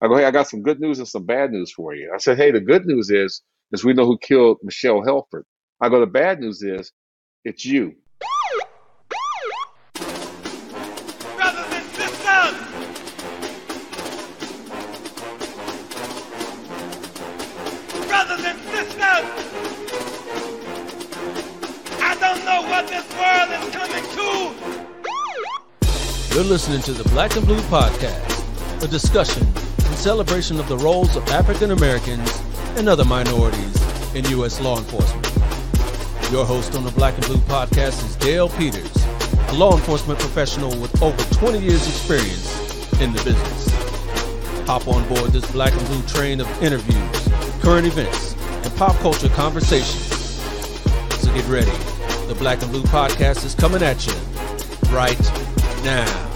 I go, hey, I got some good news and some bad news for you. I said, hey, the good news is, is we know who killed Michelle Helford. I go, the bad news is, it's you. Brothers and sisters, brothers and sisters, I don't know what this world is coming to. You're listening to the Black and Blue Podcast, a discussion and celebration of the roles of African Americans and other minorities in U.S. law enforcement. Your host on the Black and Blue Podcast is Dale Peters, a law enforcement professional with over 20 years' experience in the business. Hop on board this Black and Blue train of interviews, current events, and pop culture conversations. So get ready. The Black and Blue Podcast is coming at you right now.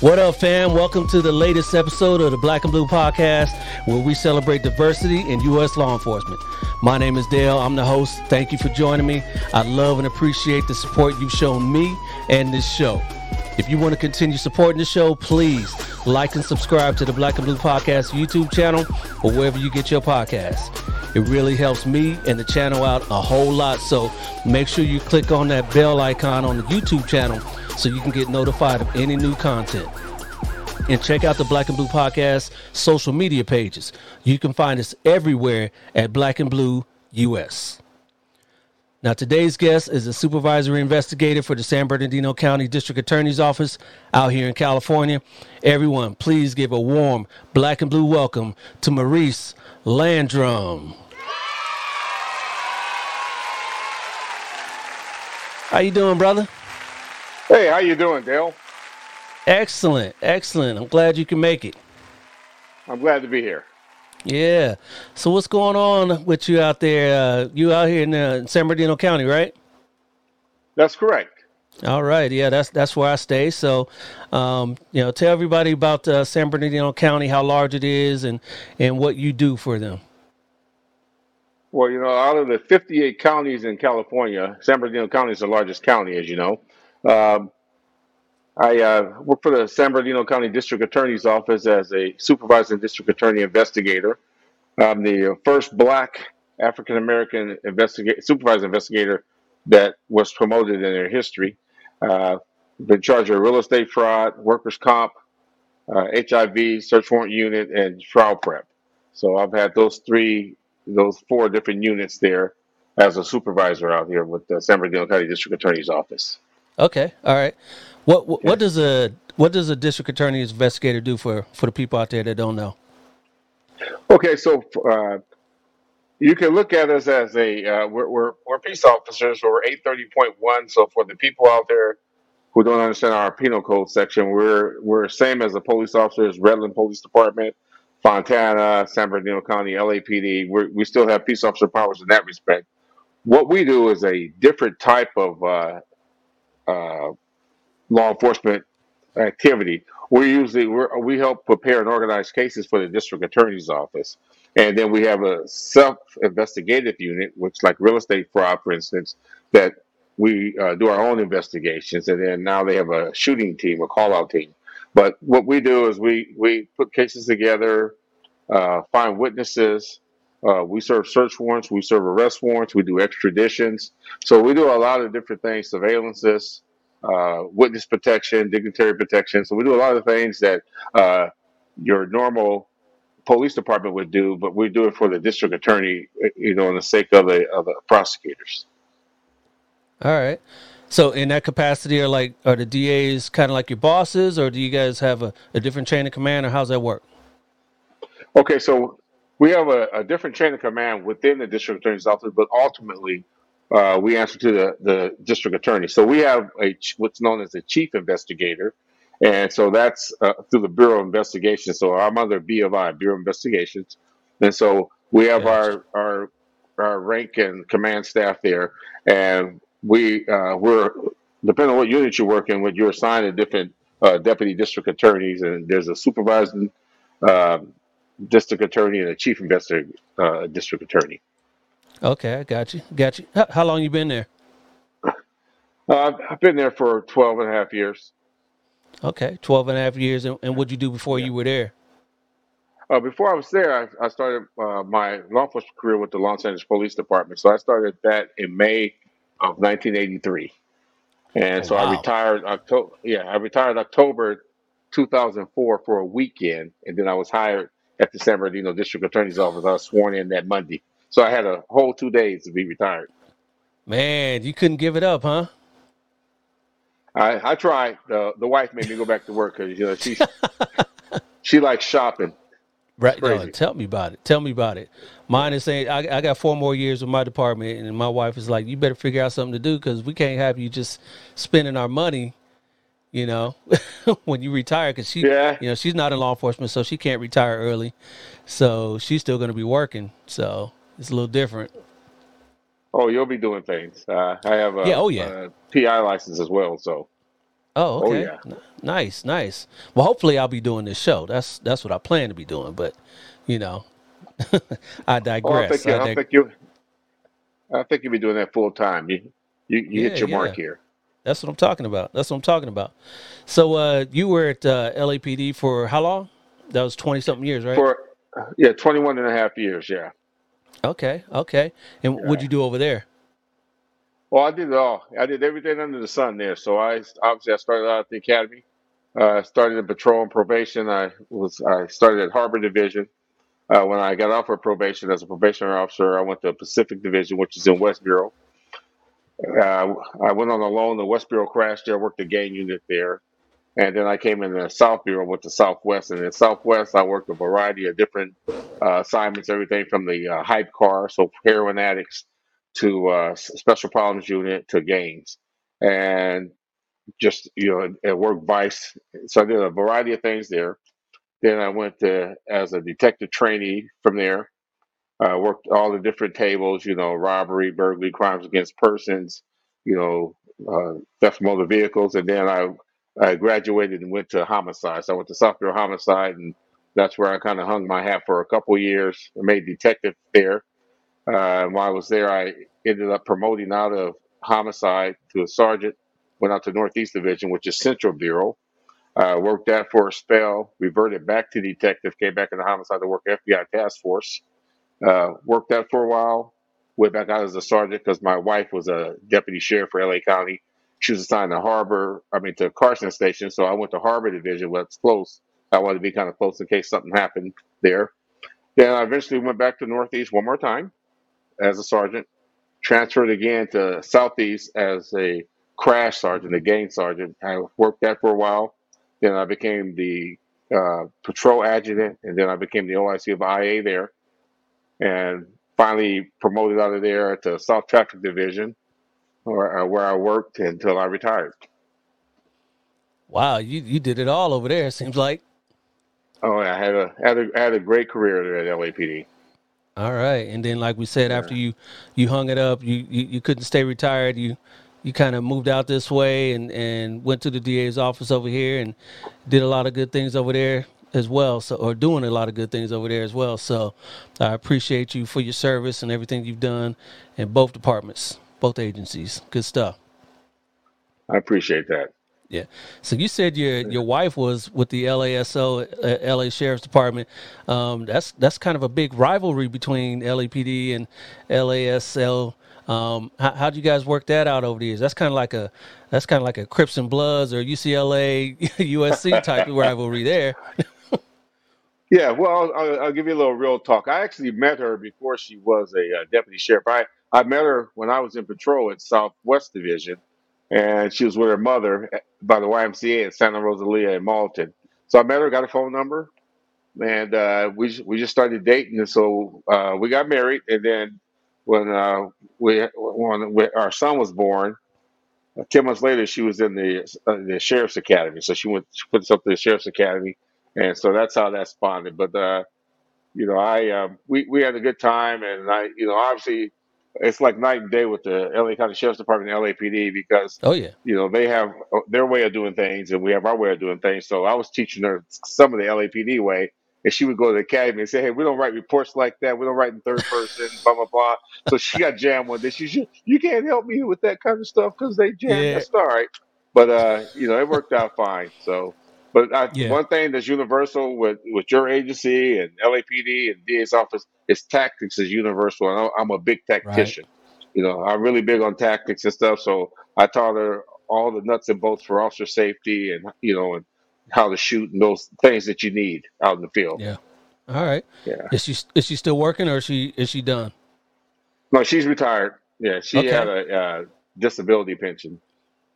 What up, fam? Welcome to the latest episode of the Black and Blue Podcast, where we celebrate diversity in U.S. law enforcement. My name is Dale. I'm the host. Thank you for joining me. I love and appreciate the support you've shown me and this show. If you want to continue supporting the show, please like and subscribe to the Black and Blue Podcast YouTube channel or wherever you get your podcasts. It really helps me and the channel out a whole lot. So make sure you click on that bell icon on the YouTube channel so you can get notified of any new content. And check out the Black and Blue Podcast social media pages. You can find us everywhere at Black and Blue US. Now, today's guest is a supervisory investigator for the San Bernardino County District Attorney's Office out here in California. Everyone, please give a warm black and blue welcome to Maurice Landrum. How you doing, brother? Hey, how you doing, Dale? Excellent, excellent. I'm glad you can make it. I'm glad to be here. Yeah. So what's going on with you out there? Uh, you out here in uh, San Bernardino County, right? That's correct. All right. Yeah, that's that's where I stay. So, um, you know, tell everybody about uh, San Bernardino County, how large it is, and and what you do for them. Well, you know, out of the 58 counties in California, San Bernardino County is the largest county, as you know. Um, I uh, work for the San Bernardino County District Attorney's Office as a supervising district attorney investigator. I'm the first black African American investigator, supervisor investigator that was promoted in their history. Uh, been charged with real estate fraud, workers' comp, uh, HIV, search warrant unit, and trial prep. So I've had those three, those four different units there as a supervisor out here with the San Bernardino County District Attorney's Office. Okay. All right. What what, what does a what does a district attorney's investigator do for for the people out there that don't know? Okay, so uh, you can look at us as a uh, we're, we're we're peace officers. So we're eight thirty point one. So for the people out there who don't understand our penal code section, we're we're same as the police officers, Redland Police Department, Fontana, San Bernardino County, LAPD. we we still have peace officer powers in that respect. What we do is a different type of uh, uh, law enforcement activity. We usually we're, we help prepare and organize cases for the district attorney's office, and then we have a self-investigative unit, which like real estate fraud, for instance, that we uh, do our own investigations, and then now they have a shooting team, a call-out team. But what we do is we we put cases together, uh, find witnesses. Uh, we serve search warrants, we serve arrest warrants, we do extraditions. So we do a lot of different things, surveillances, uh, witness protection, dignitary protection. So we do a lot of things that uh, your normal police department would do, but we do it for the district attorney, you know, in the sake of the of the prosecutors. All right. So in that capacity, are like are the DAs kind of like your bosses, or do you guys have a, a different chain of command, or how's that work? Okay, so we have a, a different chain of command within the district attorney's office, but ultimately uh, we answer to the, the district attorney. So we have a ch- what's known as a chief investigator, and so that's uh, through the Bureau of Investigation. So I'm under B of I, Bureau of Investigations, and so we have Gotcha. our our our rank and command staff there, and we uh, we're depending on what unit you work in, what you're assigned to different uh, deputy district attorneys, and there's a supervising uh, district attorney and a chief investigator uh, district attorney. Okay, I got you, got you. How, how long you been there? Uh, I've I've been there for 12 and a half years. Okay, 12 and a half years. And, and what'd you do before Yeah. you were there? Uh, before I was there, I, I started uh, my law enforcement career with the Los Angeles Police Department. So I started that in May of 1983, and Oh, so I retired October. Yeah, I retired October 2004 for a weekend, and then I was hired at the San Bernardino District Attorney's Office. I was sworn in that Monday, so I had a whole two days to be retired. Man, you couldn't give it up, huh? I, I tried. The the wife made me go back to work because you know she she likes shopping. Right. No, tell me about it. Tell me about it. Mine is saying I, I got four more years with my department, and my wife is like, "You better figure out something to do because we can't have you just spending our money." You know, when you retire, because she, Yeah. you know, she's not in law enforcement, so she can't retire early. So she's still going to be working. So it's a little different. Oh, you'll be doing things. Uh, I have a, Yeah. Oh yeah. a PI license as well, so Oh, oh okay. yeah. N- Nice, nice. Well, hopefully I'll be doing this show. That's that's what I plan to be doing. But you know, I Oh, I digress. think. I I think you. I think you'll be doing that full time. You you, you Yeah, hit your yeah. mark here. That's what I'm talking about. That's what I'm talking about. So uh, you were at uh, LAPD for how long? That was 20 something years, right? For yeah, 21 and a half years. Yeah. Okay, okay. And what'd you do over there? Well, I did it all. I did everything under the sun there. So I obviously I started out at the academy. Uh, I started in patrol and probation. I was I started at Harbor Division. Uh, when I got off of probation as a probationary officer, I went to Pacific Division, which is in West Bureau. Uh, I went on a loan. The West Bureau crashed there. Worked the gang unit there, and then I came in the South Bureau with the Southwest. And in Southwest, I worked a variety of different uh, assignments, everything from the uh, hype car, so heroin addicts, to uh, special problems unit, to gangs, and just you know, at work vice. So I did a variety of things there. Then I went to as a detective trainee from there. I worked all the different tables, you know, robbery, burglary, crimes against persons, you know, uh, theft of motor vehicles, and then I I graduated and went to homicide. So I went to South Bureau Homicide, and that's where I kind of hung my hat for a couple years. I made detective there. Uh, while I was there, I ended up promoting out of homicide to a sergeant. Went out to Northeast Division, which is Central Bureau. Uh, worked that for a spell. Reverted back to detective. Came back into homicide to work FBI task force. Uh, worked that for a while. Went back out as a sergeant because my wife was a deputy sheriff for LA County. She was assigned to Harbor, I mean to Carson Station. So I went to Harbor Division, it's close. I wanted to be kind of close in case something happened there. Then I eventually went back to Northeast one more time as a sergeant. Transferred again to Southeast as a crash sergeant, a gang sergeant. I worked that for a while. Then I became the uh, patrol adjutant, and then I became the OIC of IA there and finally promoted out of there to South Traffic Division, or uh, where I worked until I retired. Wow, you you did it all over there. Seems like. Oh, I had a had a had a great career there at LAPD. All right, and then like we said, after you you hung it up, you you, you couldn't stay retired. You you kind of moved out this way and and went to the DA's office over here and did a lot of good things over there as well. So or doing a lot of good things over there as well. So I appreciate you for your service and everything you've done in both departments, both agencies. Good stuff. I appreciate that. Yeah. So you said your your wife was with the LASO, uh, LA Sheriff's Department. Um, that's that's kind of a big rivalry between LAPD and LASL. Um, how how'd you guys work that out over the years? That's kind of like a that's kind of like a Crips and Bloods or UCLA USC type of rivalry there. Yeah, well, I'll, I'll give you a little real talk. I actually met her before she was a uh, deputy sheriff. I, I met her when I was in patrol at Southwest Division, and she was with her mother at- by the YMCA at Santa Rosalia in Marlton. So I met her, got a phone number, and uh, we we just started dating. And so uh, we got married, and then when uh, we when, our son was born, ten months later, she was in the uh, the sheriff's academy. So she went she put us up to the sheriff's academy, and so that's how that spawned. But uh, you know, I um, we we had a good time, and I you know obviously it's like night and day with the LA County Sheriff's Department and LAPD because Oh yeah. you know they have uh, their way of doing things, and we have our way of doing things. So I was teaching her some of the LAPD way. And she would go to the academy and say, "Hey, we don't write reports like that. We don't write in third person, blah blah blah." So she got jammed one day. She said, "You can't help me with that kind of stuff because they jammed." Yeah. said, "All right." but uh, you know, it worked out fine. So, but I, Yeah. one thing that's universal with with your agency and LAPD and DA's office is tactics is universal, and I'm a big Right. tactician. You know, I'm really big on tactics and stuff. So I taught her all the nuts and bolts for officer safety and you know and how to shoot and those things that you need out in the field. Yeah. All right. Yeah. Is she is she still working or is she is she done? No, she's retired. Yeah, she had a uh, disability pension.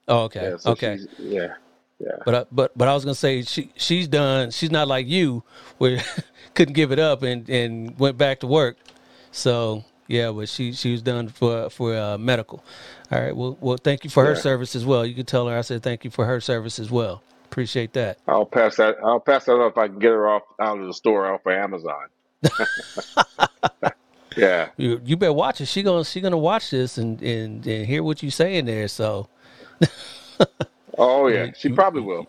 Oh, okay. Yeah, so Okay. yeah, yeah. But I, but but I was gonna say she she's done. She's not like you, where couldn't give it up and and went back to work. So yeah, but she she was done for for uh, medical. All right. Well, well, thank you for her Yeah. service as well. You can tell her I said thank you for her service as well. Appreciate that. I'll pass that. I'll pass that up if I can get her off out of the store off of Amazon. Yeah. You you better watch it. She gonna she gonna watch this and and, and hear what you saying there. So Oh you, yeah. She you, probably will.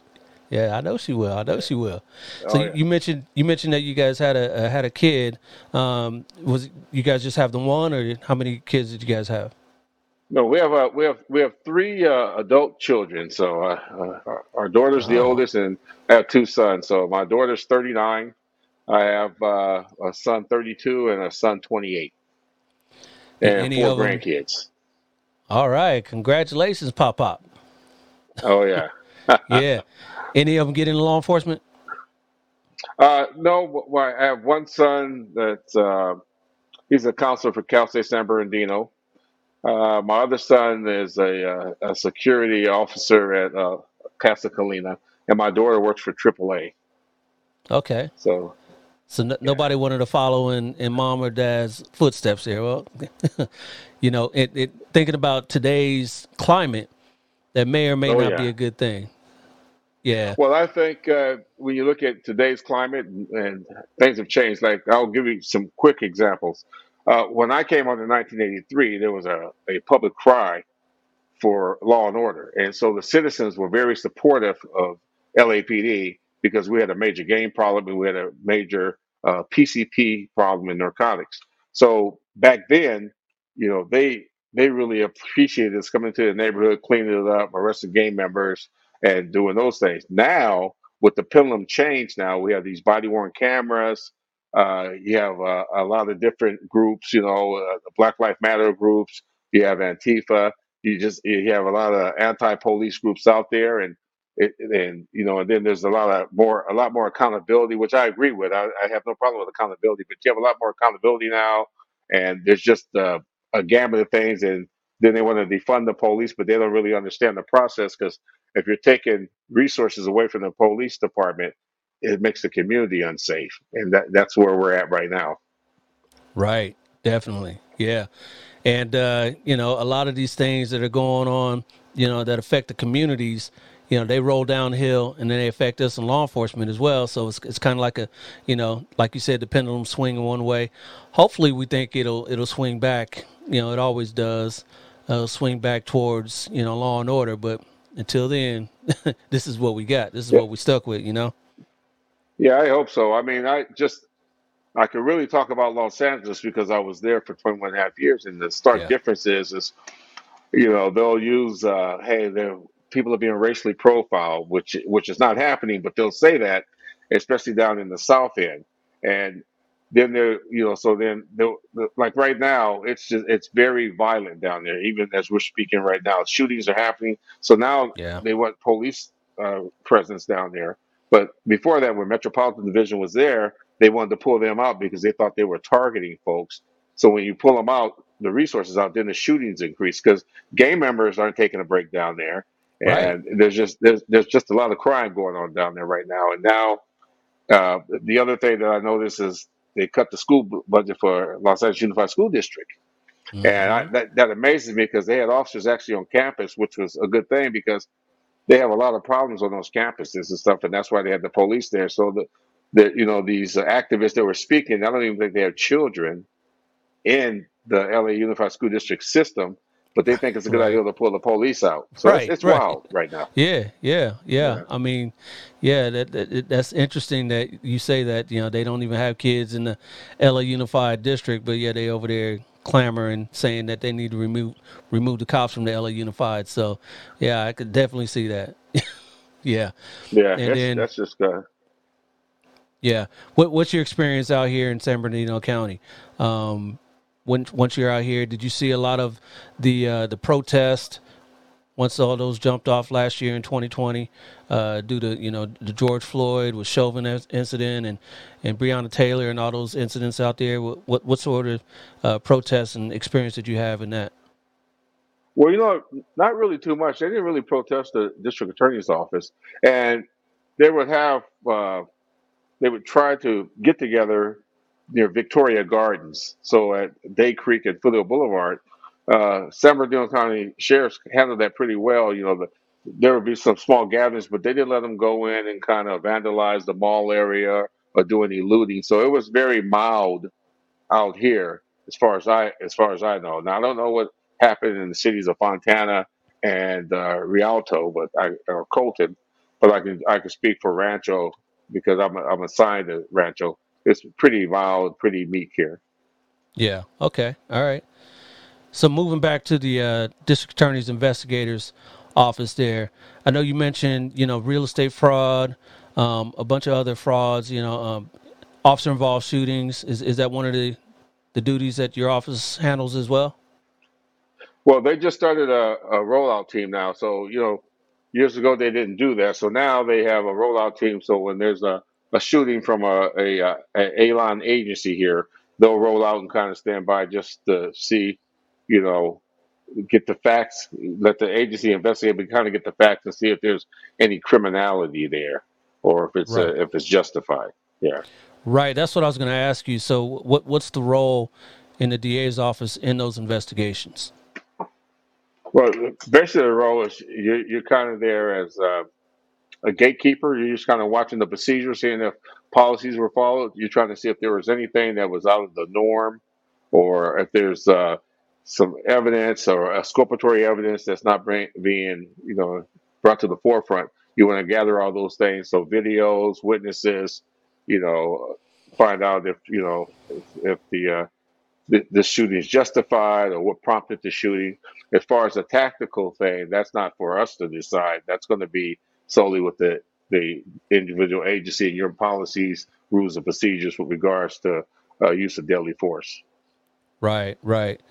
yeah, I know she will. I know she will. So Oh you, yeah. you mentioned you mentioned that you guys had a uh, had a kid. Um, was you guys just have the one, or how many kids did you guys have? No, we have uh, we have we have three uh, adult children. So uh, uh, our, our daughter's the oldest, and I have two sons. So my daughter's thirty nine. I have uh, a son thirty two and a son twenty eight, and any four of them? grandkids. All right, congratulations, Pop Pop. Oh yeah. Yeah, any of them get into law enforcement? Uh, no, well, I have one son that's uh, he's a counselor for Cal State San Bernardino. Uh, my other son is a, uh, a security officer at uh, Casa Colina, and my daughter works for AAA. Okay, So so n- yeah, nobody wanted to follow in, in mom or dad's footsteps here. Well, you know, it, it thinking about today's climate, that may or may oh not be a good thing. Yeah, Well, I think uh, when you look at today's climate and, and things have changed, like I'll give you some quick examples. Uh, when I came on in 1983, there was a, a public cry for law and order. And so the citizens were very supportive of LAPD because we had a major game problem and we had a major uh, PCP problem in narcotics. So back then, you know, they they really appreciated us coming to the neighborhood, cleaning it up, arresting gang members, and doing those things. Now, with the pendulum change, now we have these body worn cameras. Uh, you have uh, a lot of different groups, you know, uh, Black Lives Matter groups. You have Antifa you just you have a lot of anti-police groups out there and it, and you know and then there's a lot of more a lot more accountability which i agree with i, I have no problem with accountability but you have a lot more accountability now and there's just uh, a gamut of things and then they want to defund the police but they don't really understand the process because if you're taking resources away from the police department it makes the community unsafe and that, that's where we're at right now right, definitely. Yeah, and uh, you know, a lot of these things that are going on, you know, that affect the communities. You know, they roll downhill and then they affect us in law enforcement as well. So it's it's kind of like a, you know, like you said, the pendulum swinging one way. Hopefully, we think it'll it'll swing back. You know, it always does. Uh, swing back towards you know law and order, but until then, this is what we got. This is what we stuck with. You know. yeah i hope so i mean i just I could really talk about Los Angeles because I was there for 21 and a half years. And the stark Yeah. difference is, is you know, they'll use, uh, hey, they're, people are being racially profiled, which which is not happening, but they'll say that, especially down in the South End. And then they're, you know, so then they'll, like right now, it's just it's very violent down there. Even as we're speaking right now, shootings are happening. So now Yeah. they want police uh, presence down there. But before that, when Metropolitan Division was there, they wanted to pull them out because they thought they were targeting folks. So when you pull them out, the resources out, then the shootings increase because gang members aren't taking a break down there, Right. and there's just there's there's just a lot of crime going on down there right now. And now uh, the other thing that I noticed is they cut the school budget for Los Angeles Unified School District, and I, hmm that that amazes me because they had officers actually on campus, which was a good thing because they have a lot of problems on those campuses and stuff, and that's why they had the police there. So the, the you know these uh, activists that were speaking, I don't even think they have children in the LA Unified School District system, but they think it's a good Right. idea to pull the police out. So it's, Right, it's right. wild right now. Yeah, yeah, yeah. Yeah. I mean, yeah, that, that that's interesting that you say that. You know, they don't even have kids in the LA Unified District, but yeah, they over there clamoring, saying that they need to remove remove the cops from the LA Unified. So, yeah, I could definitely see that. yeah, Yeah, And that's, then- that's just uh, yeah. What what's your experience out here in San Bernardino County? Um, when once you're out here, did you see a lot of the uh, the protest? once all those jumped off last year in 2020 uh, due to you know the George Floyd with Chauvin incident and and Breonna Taylor and all those incidents out there. What what, sort of uh, protests and experience did you have in that? Well, you know, not really too much. They didn't really protest the district attorney's office, and they would have uh, they would try to get together near Victoria Gardens. So at Day Creek and Foothill Boulevard, uh, San Bernardino County sheriffs handled that pretty well. You know, the, there would be some small gatherings, but they didn't let them go in and kind of vandalize the mall area or do any looting. So it was very mild out here as far as I as far as I know. Now I don't know what happened in the cities of Fontana and uh, Rialto, but I or Colton, but I can I can speak for Rancho because I'm I'm assigned to Rancho. It's pretty mild, pretty meek here. Yeah. Okay. All right. So moving back to the uh, district attorney's investigators office there, I know you mentioned you know real estate fraud, um, a bunch of other frauds. You know, um, officer involved shootings. Is is that one of the the duties that your office handles as well? Well, they just started a, a rollout team now. So, you know, years ago they didn't do that. So now they have a rollout team. So when there's a, a shooting from a, a, uh, a Alon agency here, they'll roll out and kind of stand by just to see, you know, get the facts, let the agency investigate, but kind of get the facts and see if there's any criminality there or if it's Right. uh, if it's justified. Yeah. Right. That's what I was going to ask you. So, what what's the role in the DA's office in those investigations? Well, basically, the role is you're, you're kind of there as uh, a gatekeeper. You're just kind of watching the procedure, seeing if policies were followed. You're trying to see if there was anything that was out of the norm, or if there's uh, some evidence or exculpatory evidence that's not bring, being, you know, brought to the forefront. You want to gather all those things, so videos, witnesses, you know, find out if you know if, if the uh, the, the shooting is justified or what prompted the shooting. As far as a tactical thing, that's not for us to decide. That's going to be solely with the, the individual agency and your policies, rules, and procedures with regards to uh, use of deadly force. Right. Right.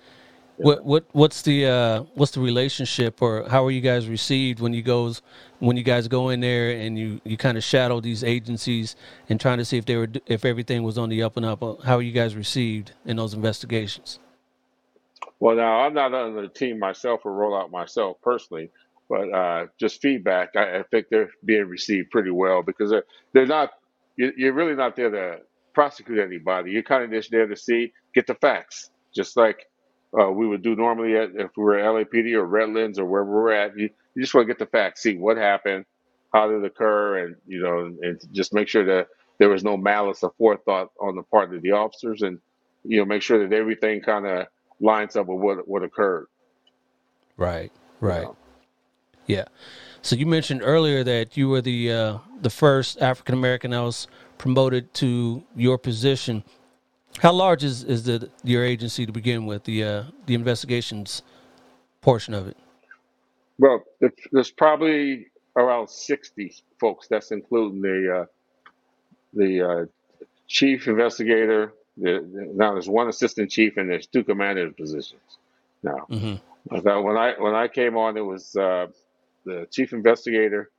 What what what's the uh, what's the relationship, or how are you guys received when you goes when you guys go in there and you you kind of shadow these agencies and trying to see if they were if everything was on the up and up? Uh, How are you guys received in those investigations? Well, now I'm not on the team myself or roll out myself personally, but uh, just feedback. I, I think they're being received pretty well because they're, they're not. you- You're really not there to prosecute anybody. You're kind of just there to see, get the facts, just like uh, we would do normally at, if we were at LAPD or Redlands or wherever we're at. You, you just want to get the facts, see what happened, how did it occur, and you know, and, and just make sure that there was no malice or forethought on the part of the officers, and you know, make sure that everything kind of lines up with what what occurred. Right. you Right. know. Yeah. So you mentioned earlier that you were the uh, the first African American that was promoted to your position. How large is, is the your agency to begin with? The uh, the investigations portion of it. Well, there's probably around 60 folks. That's including the uh, the uh, chief investigator. The, the- now there's one assistant chief and there's two commander positions. Now, hmm So when I when I came on, it was uh, the chief investigator.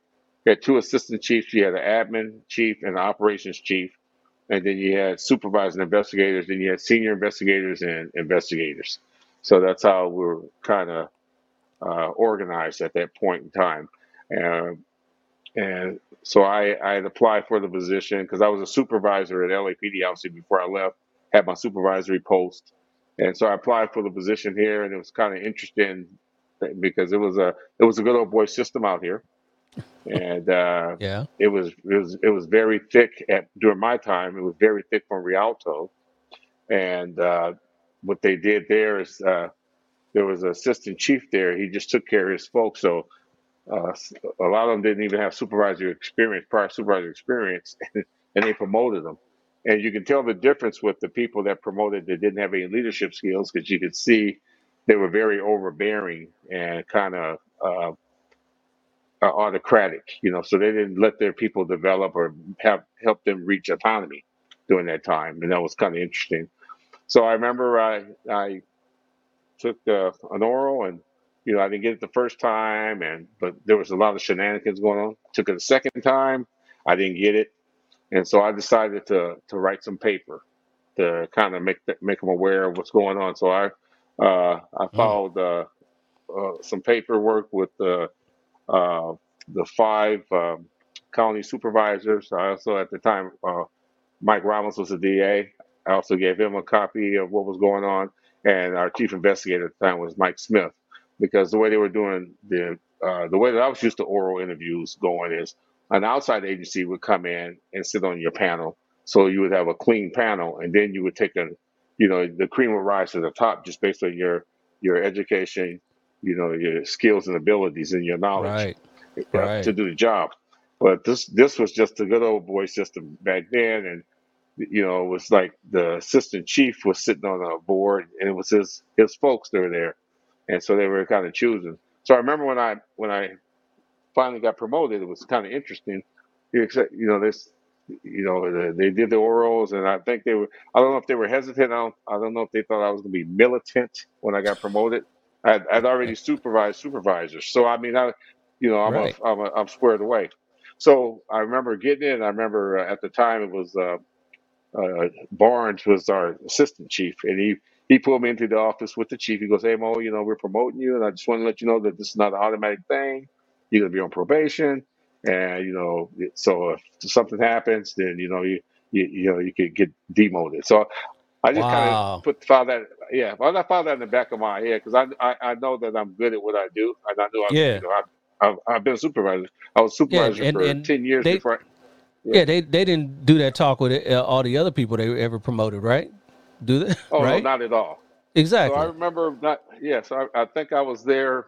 You had two assistant chiefs. You had an admin chief and an operations chief, and then you had supervising investigators. Then you had senior investigators and investigators. So that's how we were kind of uh, organized at that point in time. Um and so I, I had applied for the position because I was a supervisor at LAPD, obviously, before I left, had my supervisory post. And so I applied for the position here, and it was kind of interesting because it was a it was a good old boy system out here, and uh, Yeah. it was it was it was very thick at during my time. It was very thick from Rialto, and uh, what they did there is uh, there was an assistant chief there. He just took care of his folks. So uh, a lot of them didn't even have supervisory experience, prior supervisor experience, and they promoted them. And you can tell the difference with the people that promoted that didn't have any leadership skills because you could see they were very overbearing and kind of uh, uh, autocratic, you know. So they didn't let their people develop or have help them reach autonomy during that time, and that was kind of interesting. So I remember I I took uh, an oral and you know I didn't get it the first time and but there was a lot of shenanigans going on. Took it a second time, I didn't get it, and so I decided to to write some paper to kind of make make them aware of what's going on. So I uh, I Mm. filed uh, uh, some paperwork with the uh, the five um, county supervisors. I also at the time uh, Mike Rollins was the DA. I also gave him a copy of what was going on, and our chief investigator at the time was Mike Smith, because the way they were doing the uh, the way that I was used to oral interviews going is an outside agency would come in and sit on your panel, so you would have a clean panel, and then you would take a, you know, the cream would rise to the top just based on your your education, you know, your skills and abilities and your knowledge Right. uh, to do the job. But this this was just a good old boy system back then, and you know, it was like the assistant chief was sitting on a board, and it was his his folks that were there, and so they were kind of choosing. So I remember when I when I finally got promoted, it was kind of interesting. You accept- you know, this, you know, they did the orals, and I think they were. I don't know if they were hesitant. I don't. I don't know if they thought I was going to be militant when I got promoted. I'd, I'd already supervised supervisors, so I mean, I, you know, I'm a, Right. I'm a, I'm squared away. So I remember getting in. I remember uh, at the time it was. Uh, uh, Barnes was our assistant chief, and he he pulled me into the office with the chief. He goes, "Hey Mo, you know we're promoting you, and I just want to let you know that this is not an automatic thing. You're gonna be on probation, and you know, so if something happens, then you know you you, you know you could get demoted." So I just kind of put filed that, yeah, I filed that in the back of my head because I, I I know that I'm good at what I do, and I knew I you Yeah. know I. I've, I've been a supervisor. I was Yeah. supervisor And for and ten years they before. I, yeah. yeah they they didn't do that talk with uh, all the other people they ever promoted, right? Do they? Oh no, Right. not at all. So I Exactly. remember not. Yes, I, I think I was there.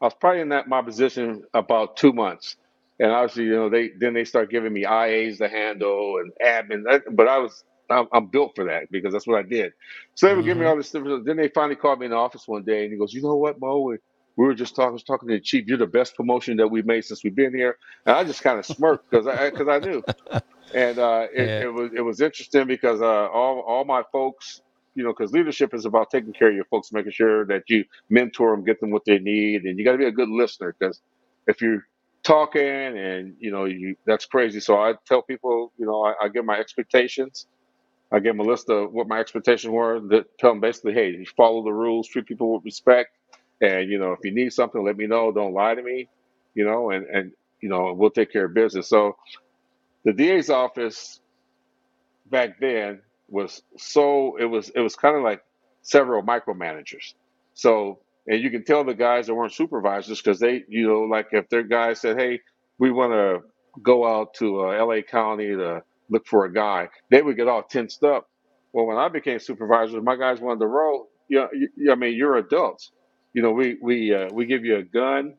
I was probably in that my position about two months, and obviously, you know, they then they start giving me IAs to handle and admin. But I was I'm, I'm built for that because that's what I did. So they would give me Mm-hmm. all this stuff. Then they finally called me in the office one day, and he goes, "You know what, Mo? We, we were just talking, was talking to the chief. You're the best promotion that we've made since we've been here." And I just kind of smirked because I because I knew and uh, it, Yeah. it was it was interesting because uh, all all my folks, you know, because leadership is about taking care of your folks, making sure that you mentor them, get them what they need, and you got to be a good listener because if you're talking and you know you that's crazy. So I tell people, you know, I, I give my expectations. I give them a list of what my expectations were. That tell them basically, hey, you follow the rules, treat people with respect, and you know, if you need something, let me know. Don't lie to me, you know, and and you know, we'll take care of business. So the DA's office back then was so it was it was kind of like several micromanagers. So and you can tell the guys that weren't supervisors because they you know like if their guys said hey we want to go out to uh, L.A. County to look for a guy they would get all tensed up. Well, when I became supervisor, my guys wanted to roll. You know, you, I mean, you're adults. You know, we we uh, we give you a gun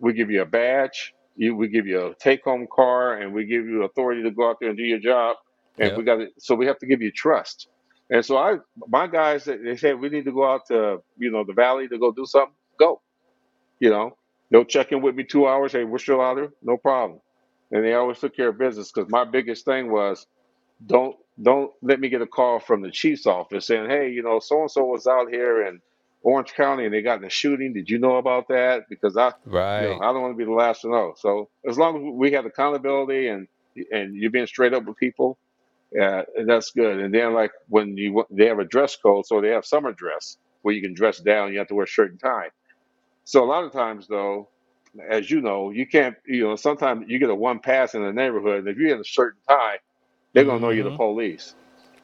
we give you a badge, you we give you a take home car, and we give you authority to go out there and do your job. And we got to, so we have to give you trust. And so I, my guys, they they said we need to go out to you know the valley to go do something. Go, you know. They'll check in with me two hours. Hey, we're still out there, no problem. And they always took care of business because my biggest thing was don't don't let me get a call from the chief's office saying, hey, you know, so and so was out here in Orange County and they got in a shooting. Did you know about that? Because I, you know, Right. I don't want to be the last to know. So as long as we have accountability and and you're being straight up with people, uh, that's good. And then like when you wa- they have a dress code, so they have summer dress where you can dress down. You have to wear shirt and tie. So a lot of times though, as you know, you can't. You know, sometimes you get a one pass in the neighborhood, and if you're in a shirt and tie, they're gonna know you're the Mm-hmm. police.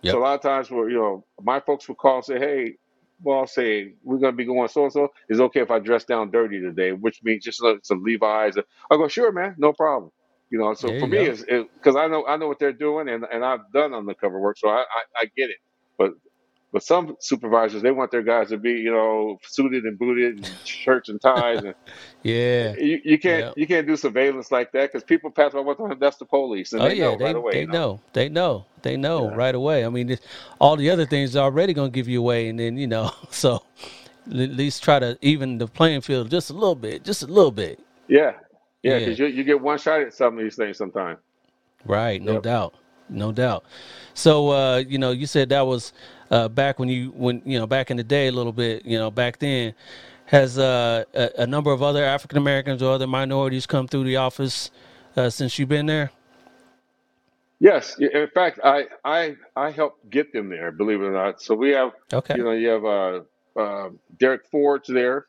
So a Yep. lot of times where you know my folks would call and say, "Hey, well, say we're gonna be going so and so. Is it okay if I dress down dirty today?" Which means just like some Levi's. I go, "Sure, man, no problem." You know, so There for me, go. it's because I know I know what they're doing, and, and I've done undercover work, so I, I I get it. But But some supervisors they want their guys to be you know suited and booted and shirts and ties and Yeah. you, you can't Yeah. you can't do surveillance like that because people pass by one time that's the police and Oh they yeah, know they right away. they You know. know. They know. They know Yeah. right away. I mean, all the other things are already going to give you away and then, you know, so at least try to even the playing field just a little bit, just a little bit. Yeah, yeah, Yeah. because you you get one shot at some of these things sometimes. Right, no Yep. doubt, no doubt. So, uh, you know, you said that was uh, back when you when you know back in the day a little bit. You know, back then, has uh, a, a number of other African Americans or other minorities come through the office uh, since you've been there? Yes, in fact, I I I helped get them there. Believe it or not. So we have Okay, you know you have uh, uh, Derek Ford's there.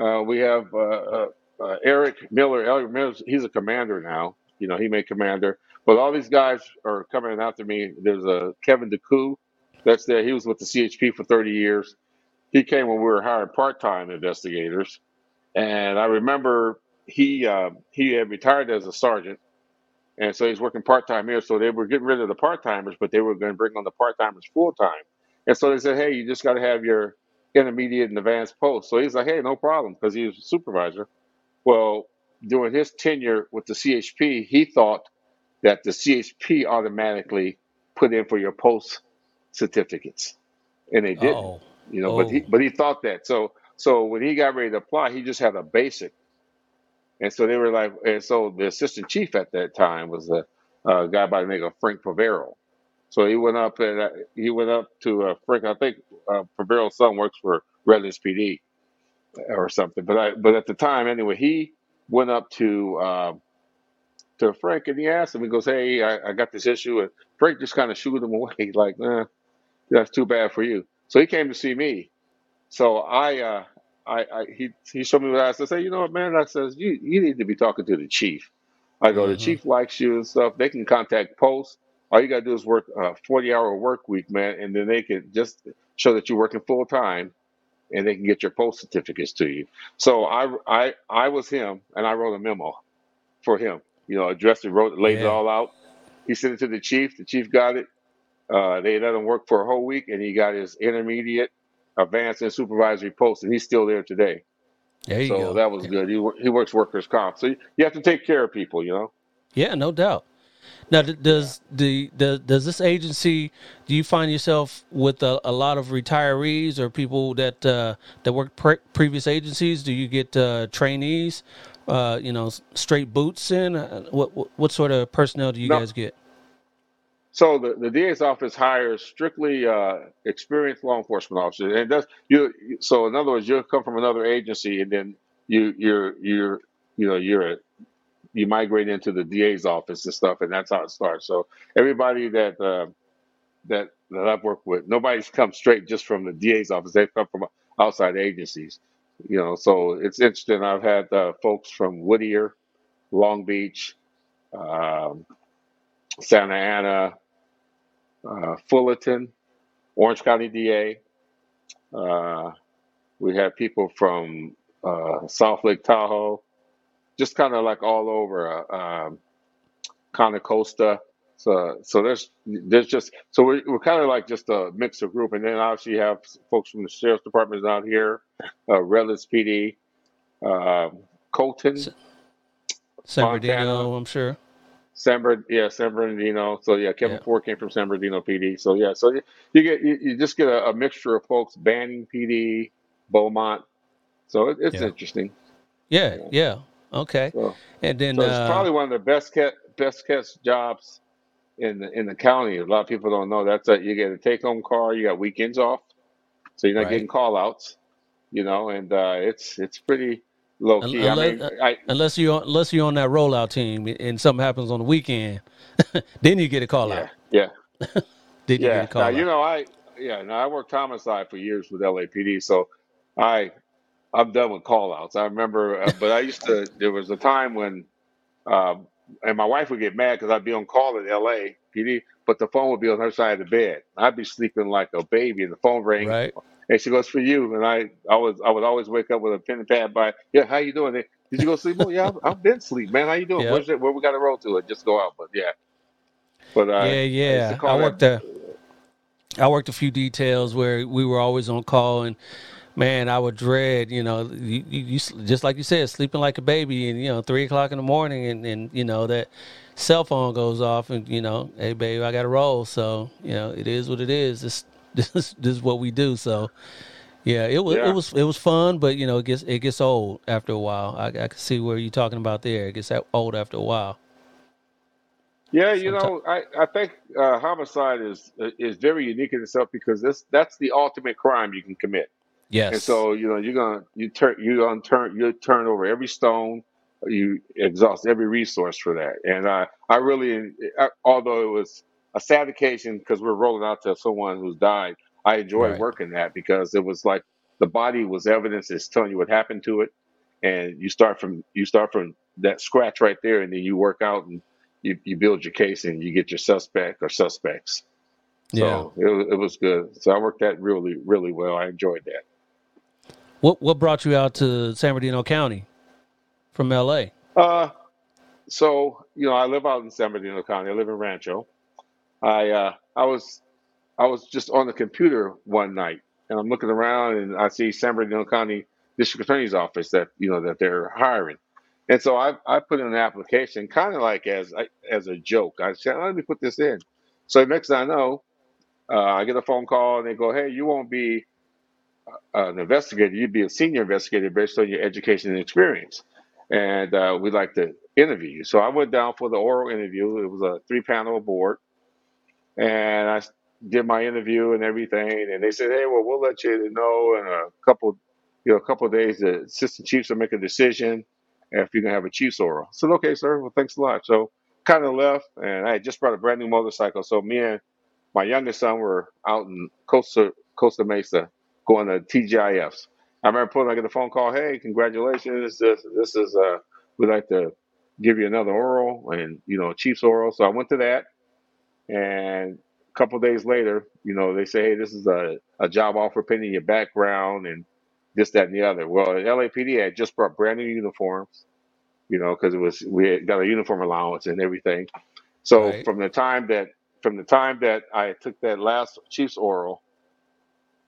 Uh, we have uh, uh, Eric Miller. Eric Miller, he's a commander now. You know, he made commander. But all these guys are coming after me. There's a Kevin DeCou that's there. He was with the CHP for 30 years. He came when we were hiring part-time investigators. And I remember he uh, he had retired as a sergeant, and so he's working part-time here. So they were getting rid of the part-timers, but they were going to bring on the part-timers full-time. And so they said, hey, you just got to have your intermediate and advanced post. So he's like, hey, no problem, because he was a supervisor. Well, during his tenure with the CHP, he thought that the CHP automatically put in for your post certificates, and they didn't. oh, You know, but he oh, but he thought that. So so when he got ready to apply, he just had a basic, and so they were like, and so the assistant chief at that time was a, a guy by the name of Frank Pavero. So he went up and uh, he went up to uh, Frank. I think uh, Pavero's son works for Redlands PD or something. But I but at the time anyway, he went up to uh, to Frank and he asked him. He goes, "Hey, I, I got this issue," and Frank just kind of shooed him away, like, "Nah, that's too bad for you." So he came to see me. So I, uh, I, I he he showed me what I said. Say, you know what, man? I says you you need to be talking to the chief. I go, the hmm chief likes you and stuff. They can contact Post. All you gotta do is work a forty hour work week, man, and then they can just show that you're working full time, and they can get your post certificates to you. So I I I was him, and I wrote a memo for him. You know, addressed it, wrote, laid it yeah, all out. He sent it to the chief. The chief got it. Uh, they let him work for a whole week, and he got his intermediate, advanced, and supervisory post, and he's still there today. there you So go. that was good. He wor- he works workers comp. So you you have to take care of people. You know. yeah, no doubt. Now, d- Yeah. does the, the does this agency? Do you find yourself with a, a lot of retirees or people that uh, that work pre- previous agencies? Do you get uh, trainees? Uh, you know, straight boots in. Uh, What, what what sort of personnel do you No. guys get? So the, the DA's office hires strictly uh, experienced law enforcement officers, and that's you. So in other words, you'll come from another agency, and then you you're you're you know you're a, you migrate into the DA's office and stuff, and that's how it starts. So everybody that uh, that that I've worked with, nobody's come straight just from the DA's office. They've come from outside agencies. You know, so it's interesting. I've had uh, folks from Whittier, Long Beach, um, Santa Ana, uh, Fullerton, Orange County DA. Uh, we have people from uh, South Lake Tahoe, just kind of like all over, uh, um, Costa. So, so there's there's just so we're, we're kind of like just a mixed group, and then obviously you have folks from the sheriff's departments out here, uh, Redlands PD, uh, Colton, S- San Montana, Bernardino, I'm sure. San Bern, yeah, San Bernardino. So yeah, Kevin Yeah, Ford came from San Bernardino PD. So yeah, so you, you get you, you just get a, a mixture of folks, Banning PD, Beaumont. So it, it's yeah, interesting. yeah, Yeah. Okay, So and then so it's uh, probably one of the best kept best kept jobs in the in the county. A lot of people don't know that's that you get a take home car, you got weekends off, so you're not getting right. call outs, you know, and uh, it's it's pretty low key. I Unless mean, uh, I unless you unless you're on that rollout team and something happens on the weekend, then you get a call yeah out. yeah Then you get a yeah. Now call you know I yeah. Now I worked homicide for years with LAPD, so I I'm done with call outs. I remember, uh, but I used to. There was a time when, um, and my wife would get mad because I'd be on call in L.A. PD, but the phone would be on her side of the bed. I'd be sleeping like a baby, and the phone rang, Right. and she goes for you, and I, I was, I would always wake up with a pen and pad by, yeah, how you doing? Did you go sleep? Oh yeah, I've, I've been asleep, man. How you doing? Yep. Where's it? Where we got to roll to it? Just go out, but yeah, but uh, Yeah, I yeah. I that. worked a I worked a few details where we were always on call, and man, I would dread, you know, you, you, just like you said, sleeping like a baby, and you know, three o'clock in the morning, and, and you know that cell phone goes off, and you know, hey, babe, I got to roll. So you know, it is what it is. This this, this is what we do. So yeah, it was Yeah. it was it was fun, but you know, it gets it gets old after a while. I, I can see where you're talking about there. It gets that old after a while. Yeah, you know, I, I think uh, homicide is is very unique in itself because this that's the ultimate crime you can commit. And so, you know, you're gonna you turn you're gonna turn you turn over every stone, you exhaust every resource for that. And I I really, I, although it was a sad occasion because we're rolling out to someone who's died, I enjoyed right, working that because it was like the body was evidence. It's telling you what happened to it, and you start from you start from that scratch right there, and then you work out and you, you build your case and you get your suspect or suspects. yeah. So it, wa- it was good. So I worked that really really well. I enjoyed that. What what brought you out to San Bernardino County from L.A.? Uh, so you know, I live out in San Bernardino County. I live in Rancho. I uh, I was I was just on the computer one night, and I'm looking around, and I see San Bernardino County District Attorney's Office that you know that they're hiring, and so I I put in an application, kind of like as as a joke. I said, let me put this in. So next I know, uh, I get a phone call, and they go, hey, you won't be an investigator, you'd be a senior investigator based on your education and experience. And uh, we'd like to interview you. So I went down for the oral interview. It was a three panel board. And I did my interview and everything. And they said, hey, well, we'll let you know in a couple, you know, a couple days, the assistant chiefs will make a decision if you're going to have a chief's oral. I said, okay, sir. Well, thanks a lot. So kind of left. And I had just brought a brand new motorcycle. So me and my youngest son were out in Costa Costa Mesa going to TGIFs. I remember pulling. I get a phone call. Hey, congratulations! This this is uh, we'd like to give you another oral and you know Chiefs oral. So I went to that, and a couple days later, you know they say, hey, this is a, a job offer pending your background and this, that, and the other. Well, the LAPD had just brought brand new uniforms, you know, because it was we had got a uniform allowance and everything. So Right. from the time that from the time that I took that last Chiefs oral